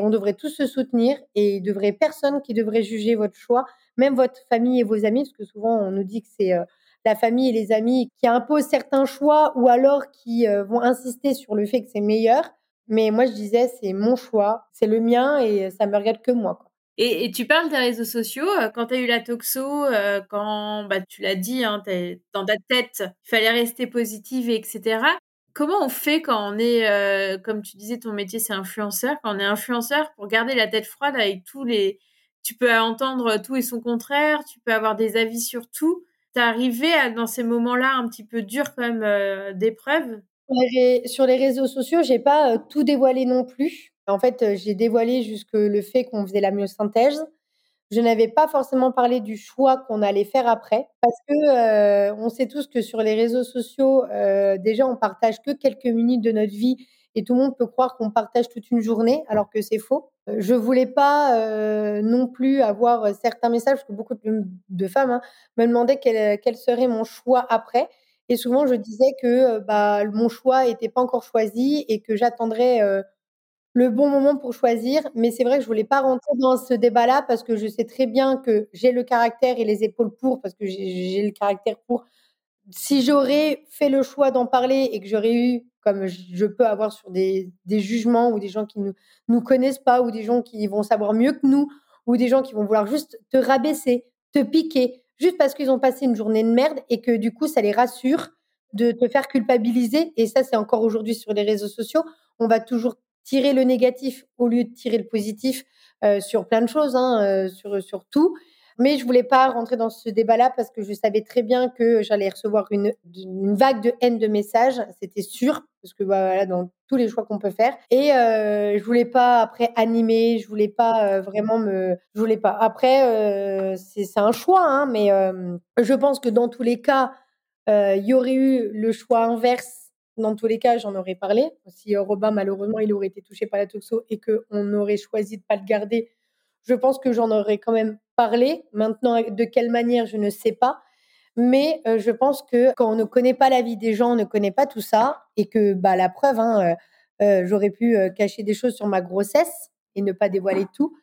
on devrait tous se soutenir et il devrait personne qui devrait juger votre choix, même votre famille et vos amis, parce que souvent on nous dit que c'est euh, la famille et les amis qui imposent certains choix ou alors qui euh, vont insister sur le fait que c'est meilleur. Mais moi je disais c'est mon choix, c'est le mien et ça me regarde que moi. Et, tu parles des réseaux sociaux, euh, quand tu as eu la toxo, quand bah, tu l'as dit, hein, dans ta tête, il fallait rester positive, etc. Comment on fait quand on est, euh, comme tu disais, ton métier c'est influenceur, quand on est influenceur pour garder la tête froide avec tous les... Tu peux entendre tout et son contraire, tu peux avoir des avis sur tout. T'es arrivé dans ces moments-là un petit peu durs quand même euh, Sur les réseaux sociaux, j'ai pas euh, tout dévoilé non plus. En fait, j'ai dévoilé jusque le fait qu'on faisait la myosynthèse. Je n'avais pas forcément parlé du choix qu'on allait faire après parce que euh, on sait tous que sur les réseaux sociaux, euh, déjà on partage que quelques minutes de notre vie et tout le monde peut croire qu'on partage toute une journée alors que c'est faux. Euh, je voulais pas euh, non plus avoir certains messages parce que beaucoup de, femmes hein, me demandaient quel, serait mon choix après. Et souvent, je disais que bah, mon choix n'était pas encore choisi et que j'attendrais le bon moment pour choisir. Mais c'est vrai que je voulais pas rentrer dans ce débat-là parce que je sais très bien que j'ai le caractère et les épaules pour, parce que j'ai le caractère pour si j'aurais fait le choix d'en parler et que j'aurais eu, comme je peux avoir sur des, jugements ou des gens qui ne nous connaissent pas ou des gens qui vont savoir mieux que nous ou des gens qui vont vouloir juste te rabaisser, te piquer, juste parce qu'ils ont passé une journée de merde et que du coup, ça les rassure de te faire culpabiliser. Et ça, c'est encore aujourd'hui sur les réseaux sociaux. On va toujours tirer le négatif au lieu de tirer le positif euh, sur plein de choses, hein, euh, sur, sur tout. Mais je voulais pas rentrer dans ce débat-là parce que je savais très bien que j'allais recevoir une, vague de haine de messages, c'était sûr, parce que bah, voilà, dans tous les choix qu'on peut faire. Et euh, je voulais pas après animer, je voulais pas euh, vraiment me, je voulais pas. Après, euh, c'est un choix, hein, mais euh, je pense que dans tous les cas, il y aurait eu le choix inverse. Dans tous les cas, j'en aurais parlé. Si Robin, malheureusement, il aurait été touché par la toxo et qu'on aurait choisi de pas le garder, je pense que j'en aurais quand même parlé. Maintenant, de quelle manière, je ne sais pas. Mais euh, je pense que quand on ne connaît pas la vie des gens, on ne connaît pas tout ça, et que bah, la preuve, hein, euh, euh j'aurais pu cacher des choses sur ma grossesse et ne pas dévoiler tout.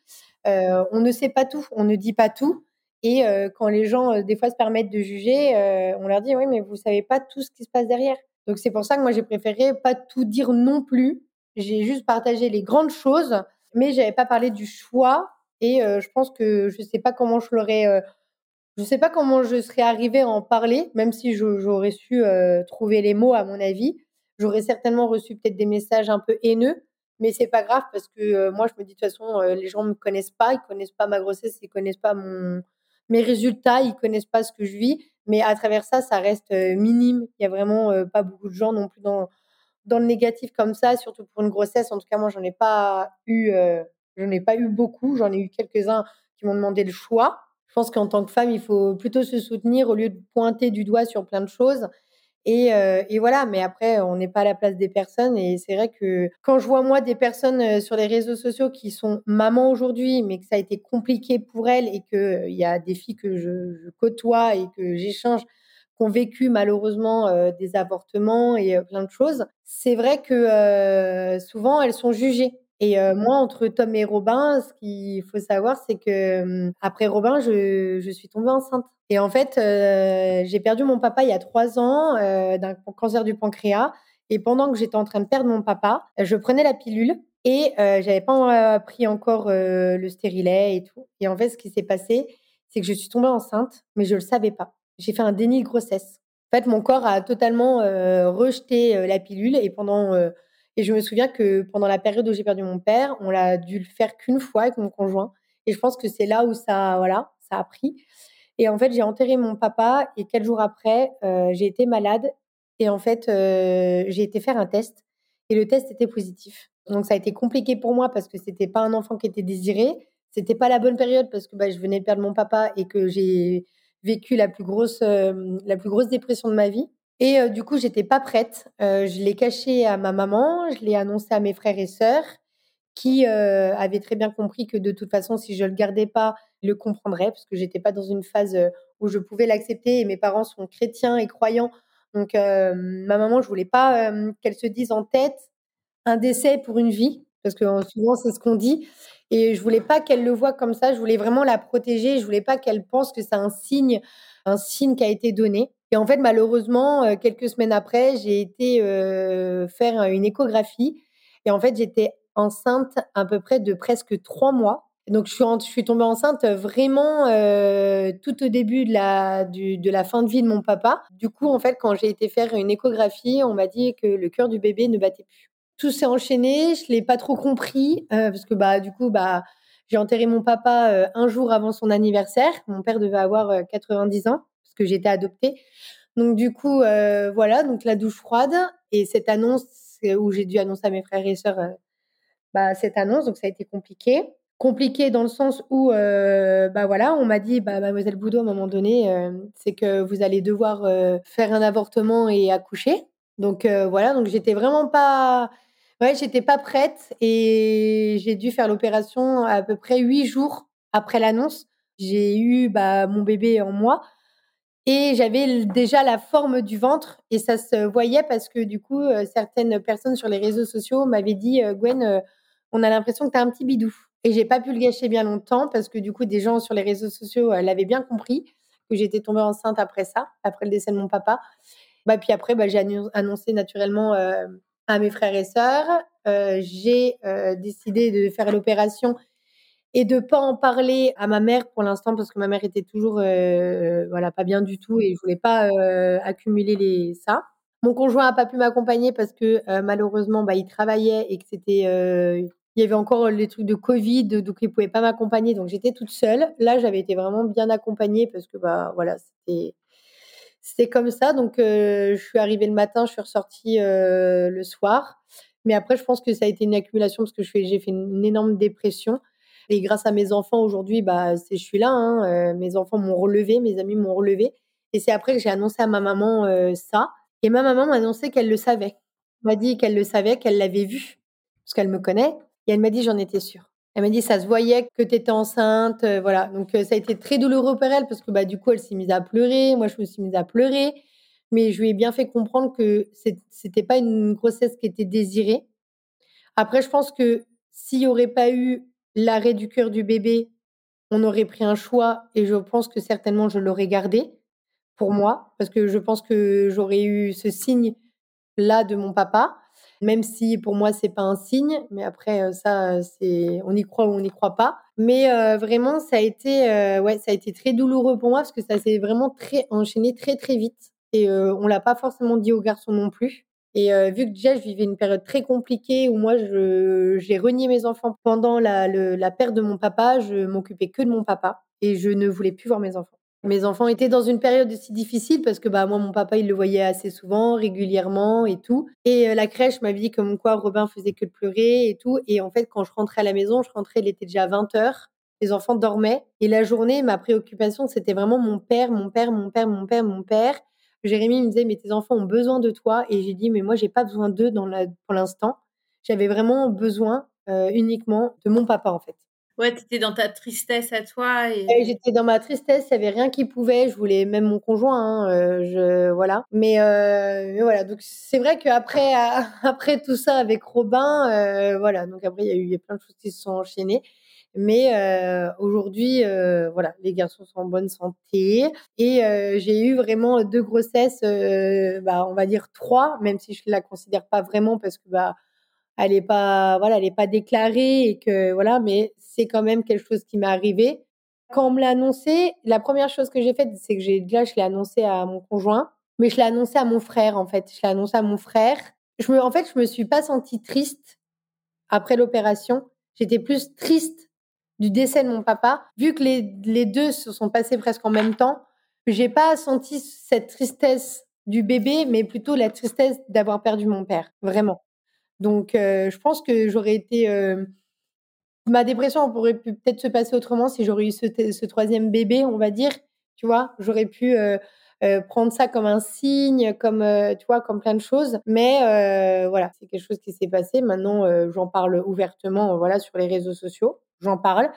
On ne sait pas tout, on ne dit pas tout. Et quand les gens, des fois, se permettent de juger, on leur dit, oui, mais vous savez pas tout ce qui se passe derrière. Donc c'est pour ça que moi, j'ai préféré pas tout dire non plus. J'ai juste partagé les grandes choses, mais j'avais pas parlé du choix et euh, je pense que je sais pas comment je l'aurais, euh, je sais pas comment je serais arrivée à en parler, même si j'aurais su euh, trouver les mots à mon avis. J'aurais certainement reçu peut-être des messages un peu haineux, mais c'est pas grave parce que moi je me dis de toute façon les gens me connaissent pas, ils connaissent pas ma grossesse, ils connaissent pas mon mes résultats, ils connaissent pas ce que je vis, mais à travers ça, ça reste minime. Il y a vraiment pas beaucoup de gens non plus dans dans le négatif comme ça, surtout pour une grossesse. En tout cas, moi, j'en ai pas eu je n'ai pas eu beaucoup, j'en ai eu quelques-uns qui m'ont demandé le choix. Je pense qu'en tant que femme, il faut plutôt se soutenir au lieu de pointer du doigt sur plein de choses. Et, euh, voilà, mais après, on n'est pas à la place des personnes. Et c'est vrai que quand je vois moi des personnes euh, sur les réseaux sociaux qui sont mamans aujourd'hui, mais que ça a été compliqué pour elles et qu'il euh, y a des filles que je, côtoie et que j'échange qui ont vécu malheureusement des avortements et plein de choses, c'est vrai que souvent elles sont jugées. Et euh, moi, entre Tom et Robin, ce qu'il faut savoir, c'est que hum, après Robin, je, je, suis tombée enceinte. Et en fait, euh, j'ai perdu mon papa il y a trois ans euh, d'un cancer du pancréas. Et pendant que j'étais en train de perdre mon papa, je prenais la pilule et j'avais pas pris encore le stérilet et tout. Et en fait, ce qui s'est passé, c'est que je suis tombée enceinte, mais je le savais pas. J'ai fait un déni de grossesse. En fait, mon corps a totalement rejeté la pilule et pendant et je me souviens que pendant la période où j'ai perdu mon père, on l'a dû le faire qu'une fois avec mon conjoint. Et je pense que c'est là où ça, voilà, ça a pris. Et en fait, j'ai enterré mon papa et quelques jours après, euh, j'ai été malade. Et en fait, euh, j'ai été faire un test et le test était positif. Donc ça a été compliqué pour moi parce que c'était pas un enfant qui était désiré. C'était pas la bonne période parce que bah, je venais de perdre mon papa et que j'ai vécu la plus grosse, euh, la plus grosse dépression de ma vie. Et euh, du coup, j'étais pas prête. Euh, je l'ai caché à ma maman, je l'ai annoncé à mes frères et sœurs, qui euh, avaient très bien compris que de toute façon, si je le gardais pas, ils le comprendraient, parce que j'étais pas dans une phase où je pouvais l'accepter. Et mes parents sont chrétiens et croyants, donc ma maman, je voulais pas qu'elle se dise en tête un décès pour une vie, parce que souvent c'est ce qu'on dit. Et je voulais pas qu'elle le voie comme ça. Je voulais vraiment la protéger. Je voulais pas qu'elle pense que c'est un signe, un signe qui a été donné. Et en fait, malheureusement, euh, quelques semaines après, j'ai été euh, faire une échographie. Et en fait, j'étais enceinte à peu près de presque trois mois. Donc, je suis, en, tombée enceinte vraiment euh, tout au début de la, fin de vie de mon papa. Du coup, en fait, quand j'ai été faire une échographie, on m'a dit que le cœur du bébé ne battait plus. Tout s'est enchaîné, je l'ai pas trop compris parce que bah du coup bah j'ai enterré mon papa un jour avant son anniversaire. Mon père devait avoir 90 ans que j'étais adoptée. Donc du coup, euh, voilà, donc la douche froide et cette annonce où j'ai dû annoncer à mes frères et sœurs euh, bah, cette annonce, donc ça a été compliqué. Compliqué dans le sens où, euh, bah voilà, on m'a dit, bah, mademoiselle Boudot, à un moment donné, euh, c'est que vous allez devoir euh, faire un avortement et accoucher. Donc voilà, donc j'étais vraiment pas, ouais, j'étais pas prête et j'ai dû faire l'opération à peu près huit jours après l'annonce. J'ai eu bah, mon bébé en moi. Et j'avais déjà la forme du ventre et ça se voyait parce que du coup, euh, certaines personnes sur les réseaux sociaux m'avaient dit euh, Gwen, euh, on a l'impression que tu as un petit bidou. Et j'ai pas pu le gâcher bien longtemps parce que du coup, des gens sur les réseaux sociaux l'avaient bien compris que j'étais tombée enceinte après ça, après le décès de mon papa. Bah, puis après, bah, j'ai annoncé naturellement à mes frères et sœurs. j'ai décidé de faire l'opération et de pas en parler à ma mère pour l'instant parce que ma mère était toujours voilà pas bien du tout et je voulais pas accumuler les ça. Mon conjoint a pas pu m'accompagner parce que malheureusement bah, il travaillait et que c'était il y avait encore les trucs de Covid, donc il pouvait pas m'accompagner, donc j'étais toute seule. Là, j'avais été vraiment bien accompagnée parce que bah voilà, c'était c'était comme ça. Donc je suis arrivée le matin, je suis ressortie le soir. Mais après, je pense que ça a été une accumulation parce que j'ai fait une énorme dépression. Et grâce à mes enfants aujourd'hui, bah, je suis là. Hein, mes enfants m'ont relevé, mes amis m'ont relevé. Et c'est après que j'ai annoncé à ma maman ça. Et ma maman m'a annoncé qu'elle le savait. M'a dit qu'elle le savait, qu'elle l'avait vu, parce qu'elle me connaît. Et elle m'a dit, j'en étais sûre. Elle m'a dit, ça se voyait que tu étais enceinte. Euh, voilà. Donc, euh, ça a été très douloureux pour elle parce que bah, du coup, elle s'est mise à pleurer. Moi, je me suis mise à pleurer. Mais je lui ai bien fait comprendre que c'était pas une grossesse qui était désirée. Après, je pense que s'il n'y aurait pas eu l'arrêt du cœur du bébé, on aurait pris un choix et je pense que certainement je l'aurais gardé pour moi parce que je pense que j'aurais eu ce signe là de mon papa même si pour moi c'est pas un signe, mais après ça c'est on y croit ou on n'y croit pas. Mais vraiment ça a été ouais ça a été très douloureux pour moi parce que ça s'est vraiment très enchaîné très très vite et on l'a pas forcément dit aux garçons non plus. Et vu que déjà je vivais une période très compliquée où moi j'ai renié mes enfants pendant la, la perte de mon papa, je m'occupais que de mon papa et je ne voulais plus voir mes enfants. Mes enfants étaient dans une période aussi difficile parce que bah moi mon papa il le voyait assez souvent, régulièrement et tout. Et euh, la crèche m'a dit comme quoi Robin faisait que de pleurer et tout. Et en fait quand je rentrais à la maison, je rentrais, il était déjà 20 heures. Les enfants dormaient et la journée, ma préoccupation c'était vraiment mon père, mon père, mon père, mon père, mon père. Jérémy me disait mais tes enfants ont besoin de toi et j'ai dit mais moi j'ai pas besoin d'eux dans la pour l'instant. J'avais vraiment besoin euh, uniquement de mon papa en fait. Ouais, tu étais dans ta tristesse à toi. Et... J'étais dans ma tristesse, il n'y avait rien qui pouvait. Je voulais même mon conjoint, hein, euh, je, voilà. Mais, euh, mais voilà, donc c'est vrai qu'après après tout ça avec Robin, voilà, donc après il y a eu plein de choses qui se sont enchaînées. Mais euh, aujourd'hui, euh, voilà, les garçons sont en bonne santé et euh, j'ai eu vraiment deux grossesses, bah, on va dire trois, même si je la considère pas vraiment parce que bah elle est pas voilà, elle est pas déclarée et que voilà, mais c'est quand même quelque chose qui m'est arrivé. Quand on me l'a annoncé, la première chose que j'ai faite, c'est que j'ai déjà je l'ai annoncé à mon conjoint, mais je l'ai annoncé à mon frère en fait. Je l'ai annoncé à mon frère. Je me, en fait, je me suis pas sentie triste après l'opération. J'étais plus triste du décès de mon papa, vu que les, les deux se sont passés presque en même temps. J'ai pas senti cette tristesse du bébé, mais plutôt la tristesse d'avoir perdu mon père, vraiment. Donc, euh, je pense que j'aurais été. Euh, ma dépression pourrait peut-être se passer autrement si j'aurais eu ce, troisième bébé, on va dire. Tu vois, j'aurais pu euh, prendre ça comme un signe, comme tu vois, comme plein de choses. Mais voilà, c'est quelque chose qui s'est passé. Maintenant, j'en parle ouvertement, voilà, sur les réseaux sociaux. J'en parle.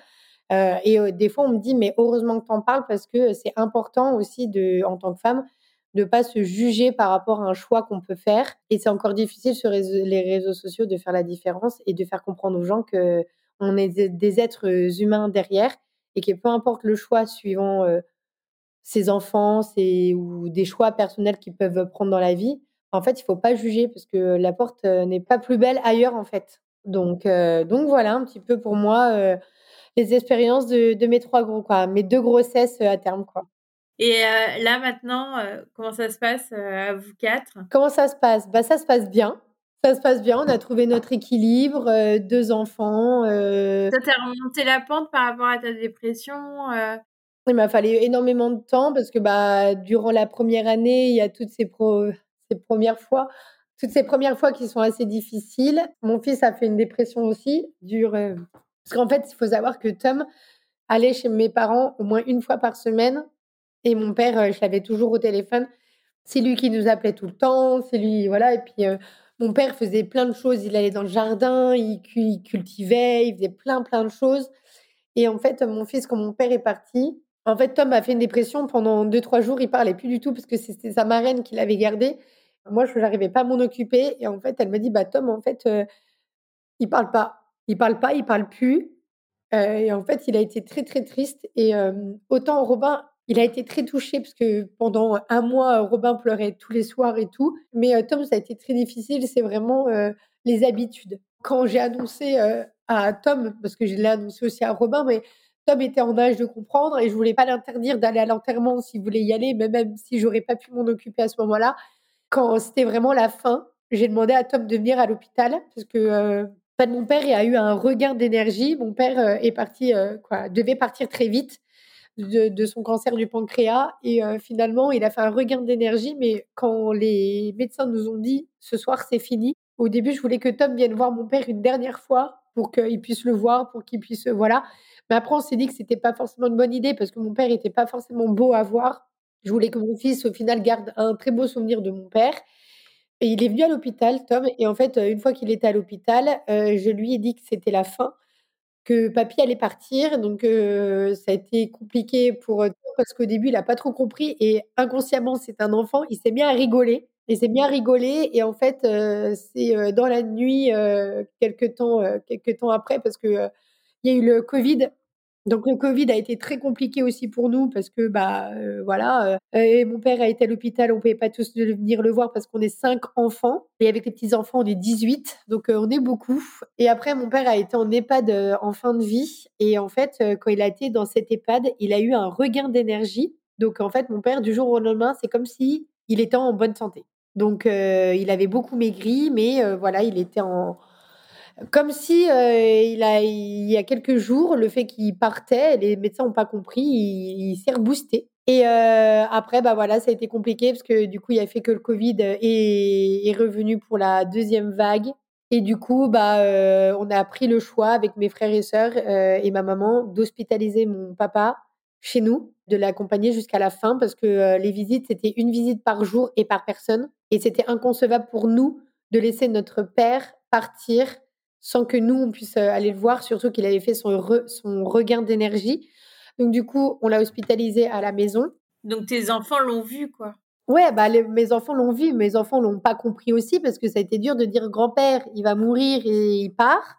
et des fois, on me dit, mais heureusement que tu en parles parce que c'est important aussi en tant que femme, de pas se juger par rapport à un choix qu'on peut faire. Et c'est encore difficile sur les réseaux sociaux de faire la différence et de faire comprendre aux gens que on est des êtres humains derrière et que peu importe le choix suivant euh, ses enfants ou des choix personnels qu'ils peuvent prendre dans la vie, en fait, il faut pas juger parce que la porte euh, n'est pas plus belle ailleurs en fait. Donc, euh, donc voilà un petit peu pour moi les expériences de, de, mes trois gros quoi, mes deux grossesses à terme quoi. Et euh, là maintenant, euh, comment ça se passe euh, à vous quatre? Comment ça se passe? Bah ça se passe bien. Ça se passe bien. On a trouvé notre équilibre, deux enfants. Ça t'a remonté la pente par rapport à ta dépression Il m'a fallu énormément de temps parce que bah durant la première année, il y a toutes ces, premières fois, toutes ces premières fois qui sont assez difficiles. Mon fils a fait une dépression aussi dure. Parce qu'en fait, il faut savoir que Tom allait chez mes parents au moins une fois par semaine et mon père, euh, je l'avais toujours au téléphone. C'est lui qui nous appelait tout le temps. C'est lui, voilà. Et puis, euh, mon père faisait plein de choses. Il allait dans le jardin, il, cultivait, il faisait plein, plein de choses. Et en fait, mon fils, quand mon père est parti, en fait, Tom a fait une dépression pendant deux, trois jours. Il parlait plus du tout parce que c'était sa marraine qui l'avait gardé. Moi, je n'arrivais pas à m'en occuper. Et en fait, elle me dit, bah, Tom, en fait, euh, il parle pas. Il parle pas, il parle plus. et en fait, il a été très, très triste. Et autant Robin, Il a été très touché parce que pendant un mois, Robin pleurait tous les soirs et tout. Mais Tom, ça a été très difficile. C'est vraiment les habitudes. Quand j'ai annoncé à Tom, parce que je l'ai annoncé aussi à Robin, mais Tom était en âge de comprendre et je voulais pas l'interdire d'aller à l'enterrement s'il voulait y aller, mais même si j'aurais pas pu m'en occuper à ce moment-là. Quand c'était vraiment la fin, j'ai demandé à Tom de venir à l'hôpital parce que euh, mon père a eu un regain d'énergie. Mon père euh, est parti, euh, quoi, devait partir très vite de, de, son cancer du pancréas et finalement il a fait un regain d'énergie. Mais quand les médecins nous ont dit ce soir c'est fini, au début je voulais que Tom vienne voir mon père une dernière fois pour qu'il puisse le voir, pour qu'il puisse voilà. Mais après, on s'est dit que c'était pas forcément une bonne idée parce que mon père était pas forcément beau à voir. Je voulais que mon fils, au final, garde un très beau souvenir de mon père. Et il est venu à l'hôpital, Tom. Et en fait, une fois qu'il était à l'hôpital, euh, je lui ai dit que c'était la fin, que papy allait partir. Donc, euh, ça a été compliqué pour Tom parce qu'au début, il n'a pas trop compris. Et inconsciemment, c'est un enfant. Il s'est mis à rigoler. Il s'est bien rigolé. Et en fait, euh, c'est dans la nuit, quelques temps, quelques temps après, parce que il y a eu le Covid. Donc le Covid a été très compliqué aussi pour nous parce que bah euh, voilà euh, et mon père a été à l'hôpital, on pouvait pas tous venir le voir parce qu'on est cinq enfants et avec les petits enfants on est 18 donc euh, on est beaucoup et après mon père a été en EHPAD en fin de vie et en fait quand il a été dans cet EHPAD, il a eu un regain d'énergie. Donc en fait mon père du jour au lendemain, c'est comme si il était en bonne santé. Donc il avait beaucoup maigri mais voilà, il était en comme si euh, il, a, il y a quelques jours, le fait qu'il partait, les médecins n'ont pas compris, il, s'est reboosté. Et euh, après, bah voilà, ça a été compliqué parce que du coup, il a fait que le Covid est, est revenu pour la deuxième vague. Et du coup, bah, euh, on a pris le choix avec mes frères et sœurs et ma maman d'hospitaliser mon papa chez nous, de l'accompagner jusqu'à la fin parce que les visites, c'était une visite par jour et par personne. Et c'était inconcevable pour nous de laisser notre père partir sans que nous, on puisse euh, aller le voir, surtout qu'il avait fait son, son regain d'énergie. Donc, du coup, on l'a hospitalisé à la maison. Donc, tes enfants l'ont vu, quoi. Ouais, bah, mes enfants l'ont vu, mes enfants l'ont pas compris aussi parce que ça a été dur de dire grand-père, il va mourir et il part.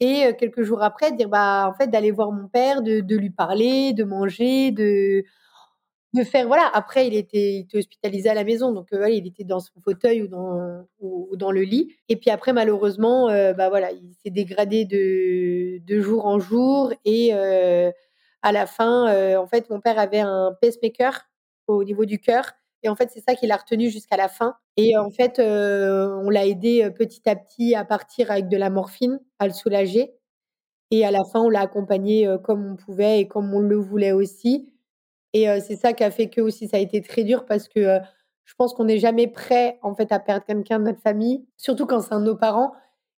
Et euh, quelques jours après, dire bah en fait d'aller voir mon père, de, de lui parler, de manger, de de faire voilà après il était, il était hospitalisé à la maison donc euh, il était dans son fauteuil ou dans ou, dans le lit. Et puis après malheureusement euh, bah voilà il s'est dégradé de, de jour en jour et euh, à la fin en fait mon père avait un pacemaker au niveau du cœur et en fait c'est ça qui l'a retenu jusqu'à la fin. Et en fait on l'a aidé petit à petit à partir avec de la morphine à le soulager. Et à la fin on l'a accompagné comme on pouvait et comme on le voulait aussi et c'est ça qui a fait que aussi ça a été très dur parce que je pense qu'on n'est jamais prêt en fait à perdre quelqu'un de notre famille, surtout quand c'est un de nos parents.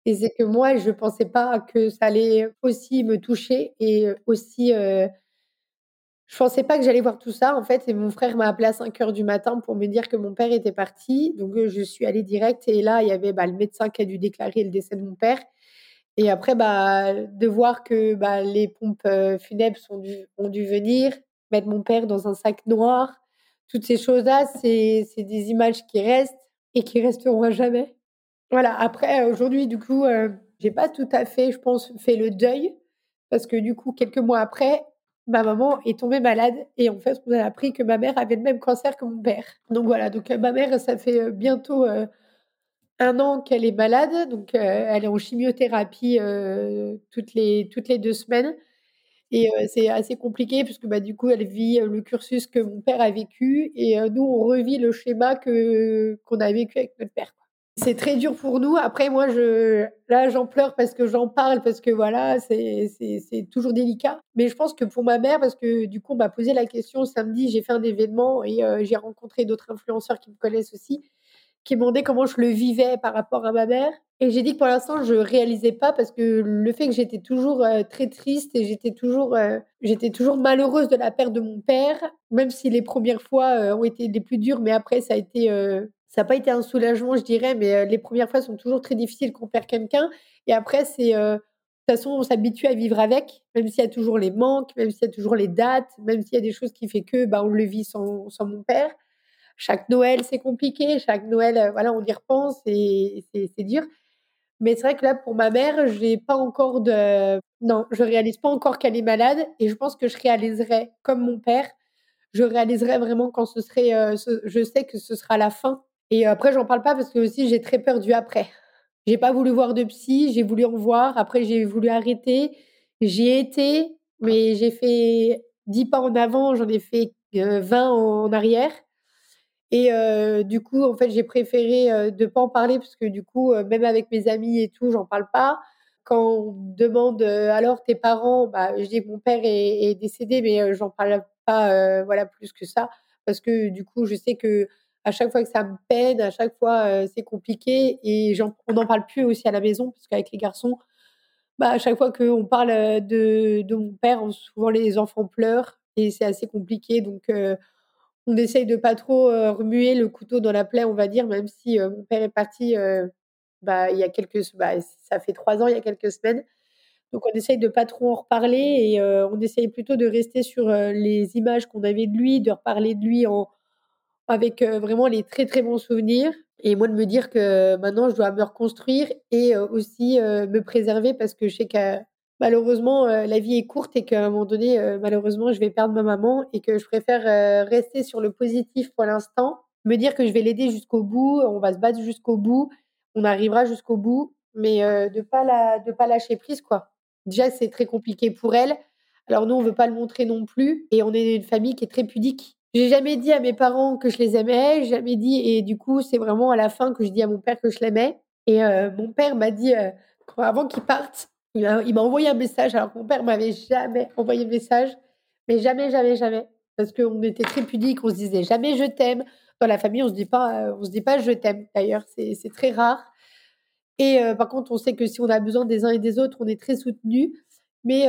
Et c'est que moi, je pensais pas que ça allait aussi me toucher et aussi. Je pensais pas que j'allais voir tout ça en fait. Et mon frère m'a appelé à 5 heures du matin pour me dire que mon père était parti. Donc je suis allée direct et là il y avait bah, le médecin qui a dû déclarer le décès de mon père. Et après, bah, de voir que bah, les pompes funèbres ont dû venir, mettre mon père dans un sac noir. Toutes ces choses-là, c'est des images qui restent et qui resteront à jamais. Voilà, après, aujourd'hui, du coup, euh, j'ai pas tout à fait, je pense, fait le deuil parce que du coup, quelques mois après, ma maman est tombée malade et en fait, on a appris que ma mère avait le même cancer que mon père. Donc voilà, donc ma mère, ça fait bientôt un an qu'elle est malade, donc elle est en chimiothérapie toutes, les, toutes les deux semaines. Et c'est assez compliqué puisque bah, du coup, elle vit le cursus que mon père a vécu et nous, on revit le schéma que qu'on a vécu avec notre père. C'est très dur pour nous. Après, moi, je, là, j'en pleure parce que j'en parle, parce que voilà, c'est toujours délicat. Mais je pense que pour ma mère, parce que du coup, on m'a posé la question samedi, j'ai fait un événement et j'ai rencontré d'autres influenceurs qui me connaissent aussi qui demandait comment je le vivais par rapport à ma mère. Et j'ai dit que pour l'instant, je réalisais pas parce que le fait que j'étais toujours euh, très triste et j'étais toujours, euh, toujours malheureuse de la perte de mon père, même si les premières fois euh, ont été les plus dures, mais après, ça a été, ça n'a pas été un soulagement, je dirais, mais les premières fois sont toujours très difficiles quand on perd quelqu'un. Et après, c'est, de toute façon, on s'habitue à vivre avec, même s'il y a toujours les manques, même s'il y a toujours les dates, même s'il y a des choses qui fait que, bah, on le vit sans, sans mon père chaque Noël, c'est compliqué. Chaque Noël, euh, voilà, on y repense et c'est dur. Mais c'est vrai que là, pour ma mère, j'ai pas encore de. Non, je réalise pas encore qu'elle est malade et je pense que je réaliserai, comme mon père, je réaliserai vraiment quand ce serait, je sais que ce sera la fin. Et après, j'en parle pas parce que aussi j'ai très peur du après. J'ai pas voulu voir de psy, j'ai voulu en voir. Après, j'ai voulu arrêter. J'y ai été, mais j'ai fait 10 pas en avant, j'en ai fait 20 en arrière. Et du coup, en fait, j'ai préféré de pas en parler parce que du coup, même avec mes amis et tout, j'en parle pas. Quand on demande alors tes parents, bah, je dis mon père est, décédé, mais j'en parle pas, voilà, plus que ça, parce que du coup, je sais que à chaque fois que ça me peine, à chaque fois c'est compliqué et on n'en parle plus aussi à la maison parce qu'avec les garçons, bah, à chaque fois qu'on parle de, de, mon père, souvent les enfants pleurent et c'est assez compliqué. Donc, on essaye de pas trop remuer le couteau dans la plaie, on va dire, même si mon père est parti bah, il y a quelques, bah, ça fait trois ans, il y a quelques semaines. Donc, on essaye de pas trop en reparler et on essaye plutôt de rester sur les images qu'on avait de lui, de reparler de lui en, avec vraiment les très très bons souvenirs. Et moi, de me dire que maintenant, je dois me reconstruire et aussi me préserver parce que je sais que malheureusement, la vie est courte et qu'à un moment donné, malheureusement, je vais perdre ma maman et que je préfère rester sur le positif pour l'instant, me dire que je vais l'aider jusqu'au bout, on va se battre jusqu'au bout, on arrivera jusqu'au bout, mais de pas la, de pas lâcher prise, quoi. Déjà, c'est très compliqué pour elle. Alors nous, on veut pas le montrer non plus et on est une famille qui est très pudique. J'ai jamais dit à mes parents que je les aimais, jamais dit, et du coup, c'est vraiment à la fin que je dis à mon père que je l'aimais. Et euh, mon père m'a dit, euh, avant qu'il parte, il m'a envoyé un message, alors que mon père m'avait jamais envoyé de message, mais jamais, jamais, jamais. Parce qu'on était très pudiques, on se disait jamais je t'aime. Dans la famille, on se euh, se dit pas je t'aime. D'ailleurs, c'est très rare. Et par contre, on sait que si on a besoin des uns et des autres, on est très soutenus. Mais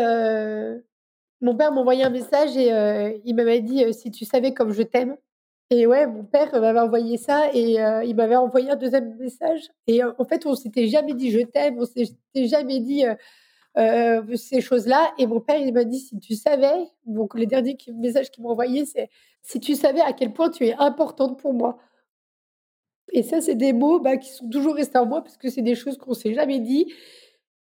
mon père m'envoyait un message et il m'avait dit si tu savais comme je t'aime. Et ouais, mon père m'avait envoyé ça et il m'avait envoyé un deuxième message. Et en fait, on s'était jamais dit je t'aime, on s'était jamais dit ces choses-là. Et mon père, il m'a dit si tu savais, donc les derniers messages qu'il m'a envoyé, c'est si tu savais à quel point tu es importante pour moi. Et ça, c'est des mots bah, qui sont toujours restés en moi parce que c'est des choses qu'on s'est jamais dit.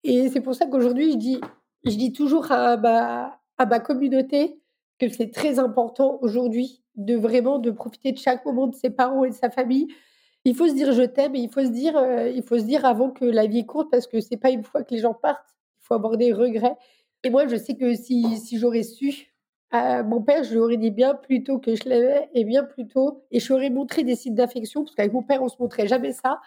Et c'est pour ça qu'aujourd'hui, je dis, je dis toujours à ma communauté que c'est très important aujourd'hui de vraiment de profiter de chaque moment de ses parents et de sa famille. Il faut se dire je t'aime et il faut se dire euh, il faut se dire avant que la vie courte parce que c'est pas une fois que les gens partent, il faut avoir des regrets. Et moi je sais que si, si j'aurais su à mon père, je lui aurais dit bien plus tôt que je l'aimais et bien plus tôt et je lui aurais montré des signes d'affection parce qu'avec mon père on se montrait jamais ça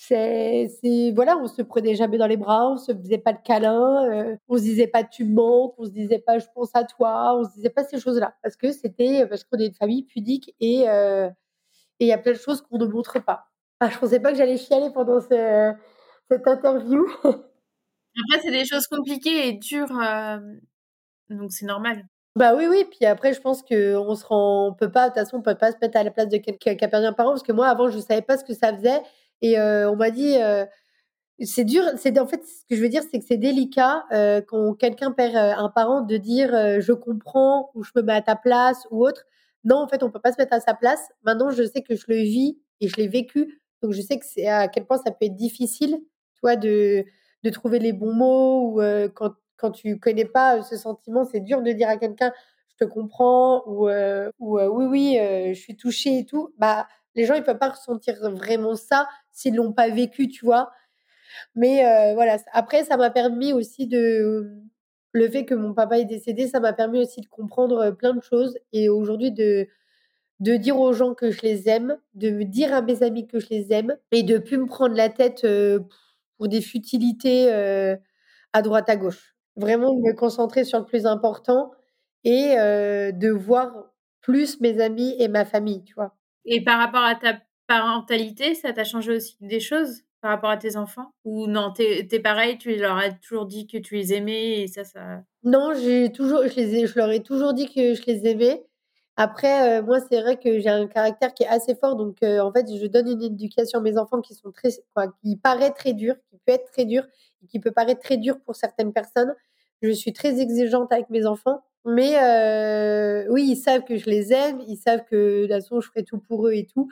c'est voilà on se prenait jamais dans les bras on se faisait pas de câlin euh, on se disait pas tu manques on se disait pas je pense à toi on se disait pas ces choses là parce que c'était parce qu'on est une famille pudique et euh, et il y a plein de choses qu'on ne montre pas ah, je pensais pas que j'allais chialer pendant ce, cette interview après c'est des choses compliquées et dures euh, donc c'est normal bah oui, oui. Puis après, je pense qu'on se rend, on peut pas, de toute façon, on peut pas se mettre à la place de quelqu'un qui a perdu un parent, parce que moi, avant, je savais pas ce que ça faisait. Et on m'a dit, c'est dur. C'est en fait ce que je veux dire, c'est que c'est délicat quand quelqu'un perd un parent de dire je comprends ou je me mets à ta place ou autre. Non, en fait, on peut pas se mettre à sa place. Maintenant, je sais que je le vis et je l'ai vécu, donc je sais que à quel point ça peut être difficile, toi, de de trouver les bons mots ou quand quand tu connais pas ce sentiment, c'est dur de dire à quelqu'un je te comprends ou, ou oui oui je suis touchée et tout. Bah les gens, ils peuvent pas ressentir vraiment ça s'ils l'ont pas vécu, tu vois. Mais euh, voilà. Après, ça m'a permis aussi de le fait que mon papa est décédé, ça m'a permis aussi de comprendre euh, plein de choses et aujourd'hui de de dire aux gens que je les aime, de dire à mes amis que je les aime et de plus me prendre la tête euh, pour des futilités à droite à gauche. Vraiment de me concentrer sur le plus important et de voir plus mes amis et ma famille, tu vois. Et par rapport à ta parentalité, ça t'a changé aussi des choses par rapport à tes enfants? Ou non, t'es es pareil, tu leur as toujours dit que tu les aimais et ça, ça... Non, j'ai toujours, je, les ai, je leur ai toujours dit que je les aimais. Après, euh, moi, c'est vrai que j'ai un caractère qui est assez fort, donc euh, en fait, je donne une éducation à mes enfants qui sont très, qui paraît très dur, qui peut être très dur, et qui peut paraître très dur pour certaines personnes. Je suis très exigeante avec mes enfants, mais oui, ils savent que je les aime, ils savent que de toute façon, je ferai tout pour eux et tout.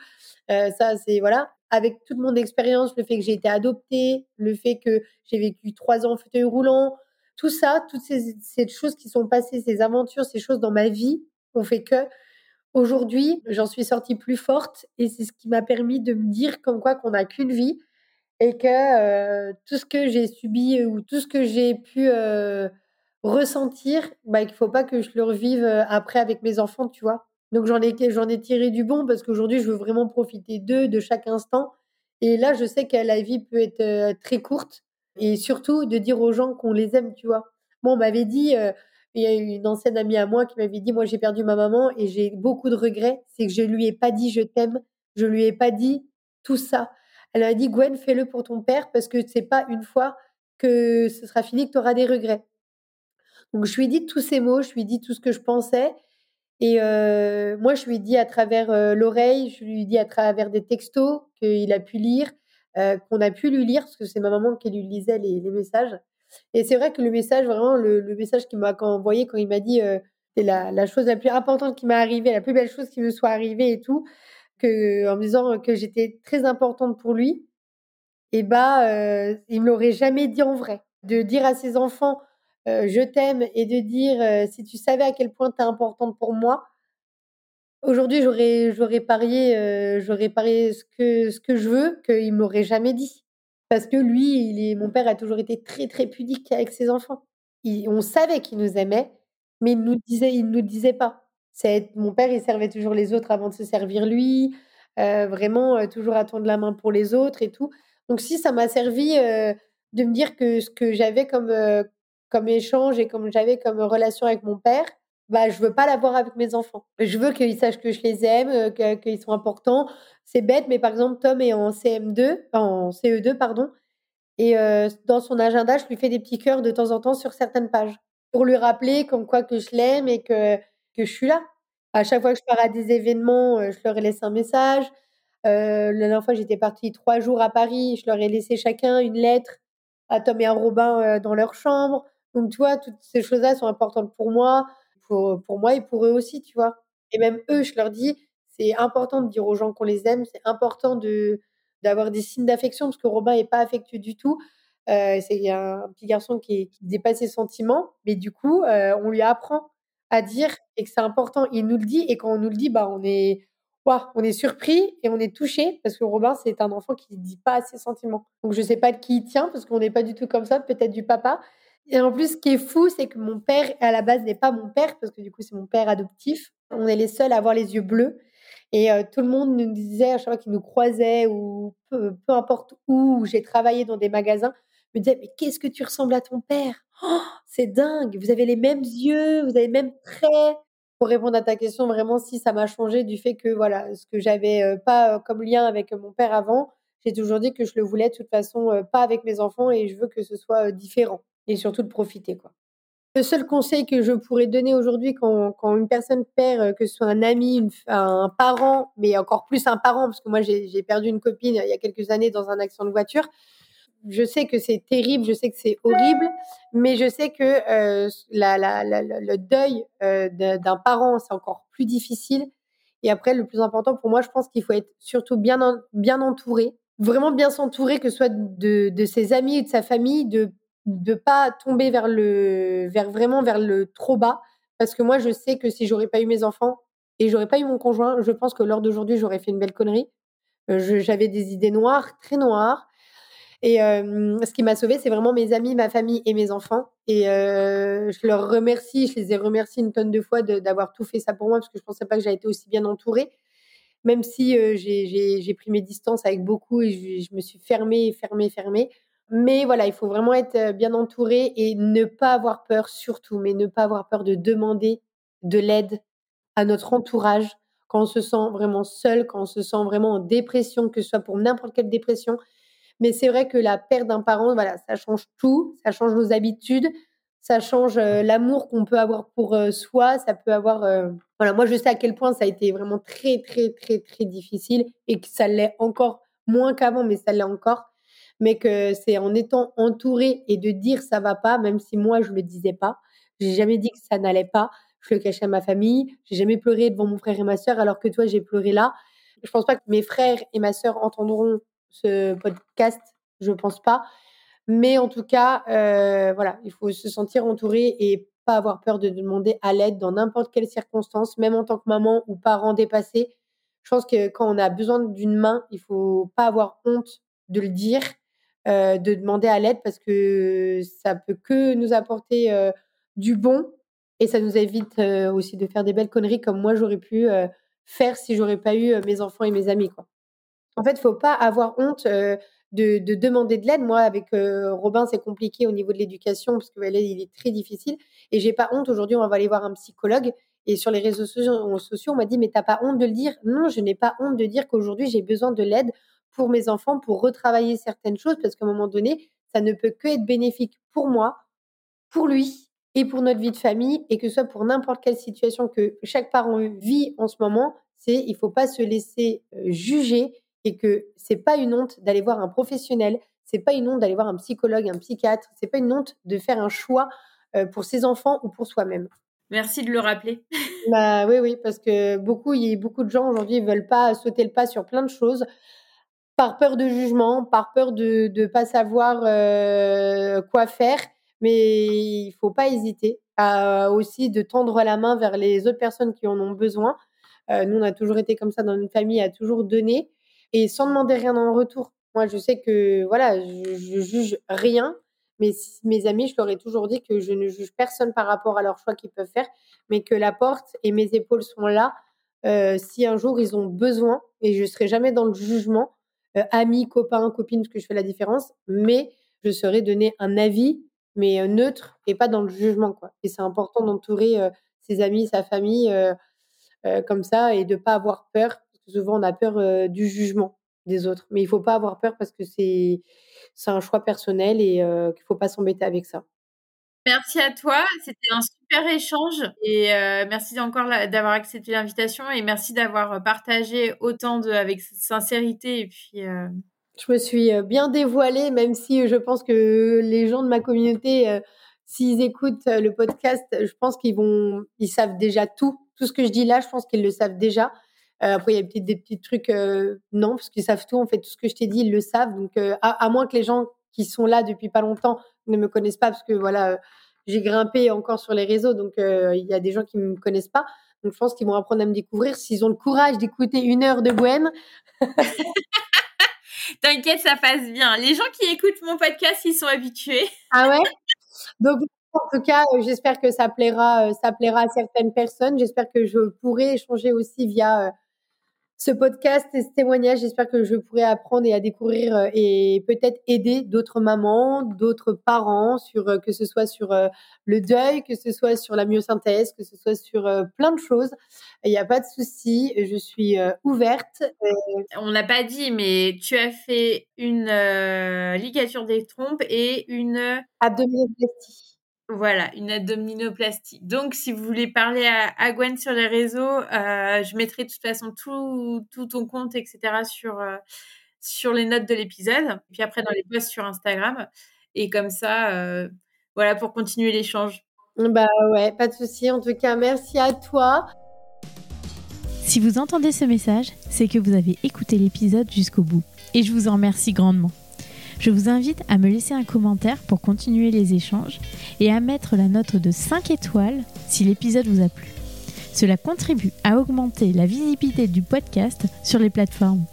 ça, c'est voilà. Avec toute mon expérience, le fait que j'ai été adoptée, le fait que j'ai vécu trois ans en fauteuil roulant, tout ça, toutes ces, choses qui sont passées, ces aventures, ces choses dans ma vie ont fait que Aujourd'hui, j'en suis sortie plus forte et c'est ce qui m'a permis de me dire comme quoi qu'on n'a qu'une vie et que tout ce que j'ai subi ou tout ce que j'ai pu ressentir, bah, qu'il faut pas que je le revive après avec mes enfants, tu vois. Donc j'en ai, j'en ai tiré du bon parce qu'aujourd'hui, je veux vraiment profiter d'eux, de chaque instant. Et là, je sais que la vie peut être très courte et surtout de dire aux gens qu'on les aime, tu vois. Moi, on m'avait dit, il y a une ancienne amie à moi qui m'avait dit, moi j'ai perdu ma maman et j'ai beaucoup de regrets, c'est que je lui ai pas dit je t'aime, je lui ai pas dit tout ça. Elle m'a dit, Gwen, fais-le pour ton père parce que c'est pas une fois que ce sera fini que tu auras des regrets. Donc je lui ai dit tous ces mots, je lui ai dit tout ce que je pensais. Et moi, je lui ai dit à travers l'oreille, je lui ai dit à travers des textos qu'il a pu lire, qu'on a pu lui lire, parce que c'est ma maman qui lui lisait les messages. Et c'est vrai que le message, vraiment, le, message qu'il m'a envoyé quand il m'a dit euh, c'est la, chose la plus importante qui m'est arrivée, la plus belle chose qui me soit arrivée et tout, que, en me disant que j'étais très importante pour lui, et bah, euh, il me l'aurait jamais dit en vrai. De dire à ses enfants euh, je t'aime et de dire si tu savais à quel point tu es importante pour moi, aujourd'hui j'aurais, j'aurais parié, j'aurais parié ce que, ce que je veux, qu'il me l'aurait jamais dit. Parce que lui, mon père a toujours été très, très pudique avec ses enfants. on savait qu'il nous aimait, mais il nous il nous disait pas. C'est, mon père, il servait toujours les autres avant de se servir lui. Euh, vraiment, euh, toujours attendre la main pour les autres et tout. Donc, si ça m'a servi euh, de me dire que ce que j'avais comme, comme échange et comme j'avais comme relation avec mon père, bah, je veux pas l'avoir avec mes enfants. Je veux qu'ils sachent que je les aime, qu'ils sont importants. C'est bête, mais par exemple, Tom est en CM2, en CE2, pardon. Et dans son agenda, je lui fais des petits cœurs de temps en temps sur certaines pages pour lui rappeler comme quoi que je l'aime et que, que je suis là. À chaque fois que je pars à des événements, je leur ai laissé un message. la dernière fois, j'étais partie trois jours à Paris. Je leur ai laissé chacun une lettre à Tom et à Robin dans leur chambre. Donc, tu vois, toutes ces choses-là sont importantes pour moi pour, pour moi et pour eux aussi, tu vois. Et même eux, je leur dis, c'est important de dire aux gens qu'on les aime, c'est important de d'avoir des signes d'affection parce que Robin n'est pas affectueux du tout. Euh, c'est un petit garçon qui, qui, dépasse ses sentiments, mais du coup, euh, on lui apprend à dire et que c'est important. Il nous le dit et quand on nous le dit, bah on est, on est surpris et on est touché parce que Robin c'est un enfant qui ne dit pas ses sentiments. Donc je sais pas de qui il tient parce qu'on n'est pas du tout comme ça, peut-être du papa, et en plus, ce qui est fou, c'est que mon père, à la base, n'est pas mon père, parce que du coup, c'est mon père adoptif. On est les seuls à avoir les yeux bleus. Et euh, tout le monde nous disait, à chaque fois qu'il nous croisait, ou peu, importe où, j'ai travaillé dans des magasins, me disait, mais qu'est-ce que tu ressembles à ton père? Oh, C'est dingue, vous avez les mêmes yeux, vous avez les mêmes traits. Pour répondre à ta question, vraiment, si ça m'a changé du fait que, voilà, ce que j'avais euh, pas euh, comme lien avec mon père avant, j'ai toujours dit que je le voulais de toute façon pas avec mes enfants et je veux que ce soit différent et surtout de profiter. Quoi. Le seul conseil que je pourrais donner aujourd'hui quand, quand, une personne perd, euh, que ce soit un ami, un parent, mais encore plus un parent, parce que moi j'ai perdu une copine il y a quelques années dans un accident de voiture, je sais que c'est terrible, je sais que c'est horrible, mais je sais que euh, la, la, le deuil euh, d'un parent, c'est encore plus difficile. Et après, le plus important pour moi, je pense qu'il faut être surtout bien, bien entouré, vraiment bien s'entourer, que ce soit de, de ses amis et de sa famille, de de pas tomber vers le vers vraiment vers le trop bas parce que moi je sais que si j'aurais pas eu mes enfants et j'aurais pas eu mon conjoint, je pense que lors d'aujourd'hui j'aurais fait une belle connerie. Euh, j'avais des idées noires, très noires. Et ce qui m'a sauvée, c'est vraiment mes amis, ma famille et mes enfants. Et je leur remercie, je les ai remerciés une tonne de fois d'avoir tout fait ça pour moi parce que je pensais pas que j'avais été aussi bien entourée. Même si j'ai pris mes distances avec beaucoup et je me suis fermée, fermée, fermée. Mais voilà, il faut vraiment être bien entouré et ne pas avoir peur, surtout, mais ne pas avoir peur de demander de l'aide à notre entourage quand on se sent vraiment seul, quand on se sent vraiment en dépression, que ce soit pour n'importe quelle dépression. Mais c'est vrai que la perte d'un parent, voilà, ça change tout, ça change nos habitudes, ça change l'amour qu'on peut avoir pour soi, ça peut avoir. Voilà, moi je sais à quel point ça a été vraiment très, très, très, très difficile et que ça l'est encore moins qu'avant, mais ça l'est encore mais que c'est en étant entouré et de dire ça va pas, même si moi je le disais pas. J'ai jamais dit que ça n'allait pas. Je le cachais à ma famille. J'ai jamais pleuré devant mon frère et ma sœur, alors que toi j'ai pleuré là. Je pense pas que mes frères et ma sœur entendront ce podcast. Je pense pas. Mais en tout cas, euh, voilà, il faut se sentir entouré et pas avoir peur de demander à l'aide dans n'importe quelle circonstance, même en tant que maman ou parent dépassé. Je pense que quand on a besoin d'une main, il faut pas avoir honte de le dire, euh, de demander à l'aide parce que ça peut que nous apporter euh, du bon et ça nous évite euh, aussi de faire des belles conneries comme moi j'aurais pu faire si j'aurais pas eu mes enfants et mes amis quoi. En fait, faut pas avoir honte de, demander de l'aide. Moi, avec Robin, c'est compliqué au niveau de l'éducation parce qu'il il est très difficile. Et j'ai pas honte. Aujourd'hui, on va aller voir un psychologue. Et sur les réseaux sociaux, on m'a dit, mais t'as pas honte de le dire? Non, je n'ai pas honte de dire qu'aujourd'hui, j'ai besoin de l'aide pour mes enfants, pour retravailler certaines choses, parce qu'à un moment donné, ça ne peut que être bénéfique pour moi, pour lui et pour notre vie de famille, et que ce soit pour n'importe quelle situation que chaque parent vit en ce moment, c'est il faut pas se laisser euh, juger et que c'est pas une honte d'aller voir un professionnel, c'est pas une honte d'aller voir un psychologue, un psychiatre, c'est pas une honte de faire un choix euh, pour ses enfants ou pour soi-même. Merci de le rappeler. bah oui, oui, parce que beaucoup, il y a beaucoup de gens aujourd'hui, veulent pas sauter le pas sur plein de choses par peur de jugement, par peur de ne pas savoir euh, quoi faire. Mais il faut pas hésiter à aussi de tendre la main vers les autres personnes qui en ont besoin. Euh, nous, on a toujours été comme ça dans une famille, à toujours donner et sans demander rien en retour. Moi, je sais que voilà, je, juge rien, mais mes amis, je leur ai toujours dit que je ne juge personne par rapport à leurs choix qu'ils peuvent faire, mais que la porte et mes épaules sont là euh, si un jour ils ont besoin, et je serai jamais dans le jugement, amis, copains, copines, parce que je fais la différence, mais je serai donner un avis, mais euh, neutre et pas dans le jugement, quoi. Et c'est important d'entourer ses amis, sa famille comme ça et de pas avoir peur souvent on a peur du jugement des autres. Mais il faut pas avoir peur parce que c'est un choix personnel et qu'il faut pas s'embêter avec ça. Merci à toi, c'était un super échange et merci encore d'avoir accepté l'invitation et merci d'avoir partagé autant de avec sincérité et puis. Je me suis bien dévoilée, même si je pense que les gens de ma communauté, s'ils écoutent le podcast, je pense qu'ils vont, ils savent déjà tout. Tout ce que je dis là, je pense qu'ils le savent déjà. Euh, après, il y a peut-être des petits trucs, euh, non, parce qu'ils savent tout. En fait, tout ce que je t'ai dit, ils le savent. Donc, euh, à, moins que les gens qui sont là depuis pas longtemps ne me connaissent pas, parce que voilà, j'ai grimpé encore sur les réseaux, donc il y a des gens qui ne me connaissent pas. Donc, je pense qu'ils vont apprendre à me découvrir s'ils ont le courage d'écouter une heure de bohème. T'inquiète, ça passe bien. Les gens qui écoutent mon podcast, ils sont habitués. Ah ouais? Donc, en tout cas, j'espère que ça plaira, ça plaira à certaines personnes. J'espère que je pourrai échanger aussi via ce podcast et ce témoignage. J'espère que je pourrai apprendre et à découvrir euh, et peut-être aider d'autres mamans, d'autres parents sur euh, que ce soit sur euh, le deuil, que ce soit sur la myosynthèse, que ce soit sur plein de choses. Il n'y a pas de souci, je suis ouverte. On l'a pas dit, mais tu as fait une ligature des trompes et une abdominoplastie. Voilà, une abdominoplastie. Donc, si vous voulez parler à, Gwen sur les réseaux, euh, je mettrai de toute façon tout, tout ton compte, etc. sur, euh, sur les notes de l'épisode. Puis après, dans les posts sur Instagram. Et comme ça, euh, voilà, pour continuer l'échange. Bah ouais, pas de souci. En tout cas, merci à toi. Si vous entendez ce message, c'est que vous avez écouté l'épisode jusqu'au bout. Et je vous en remercie grandement. Je vous invite à me laisser un commentaire pour continuer les échanges et à mettre la note de 5 étoiles si l'épisode vous a plu. Cela contribue à augmenter la visibilité du podcast sur les plateformes.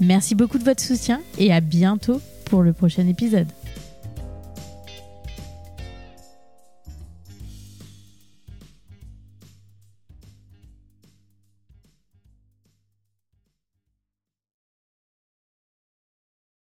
Merci beaucoup de votre soutien et à bientôt pour le prochain épisode.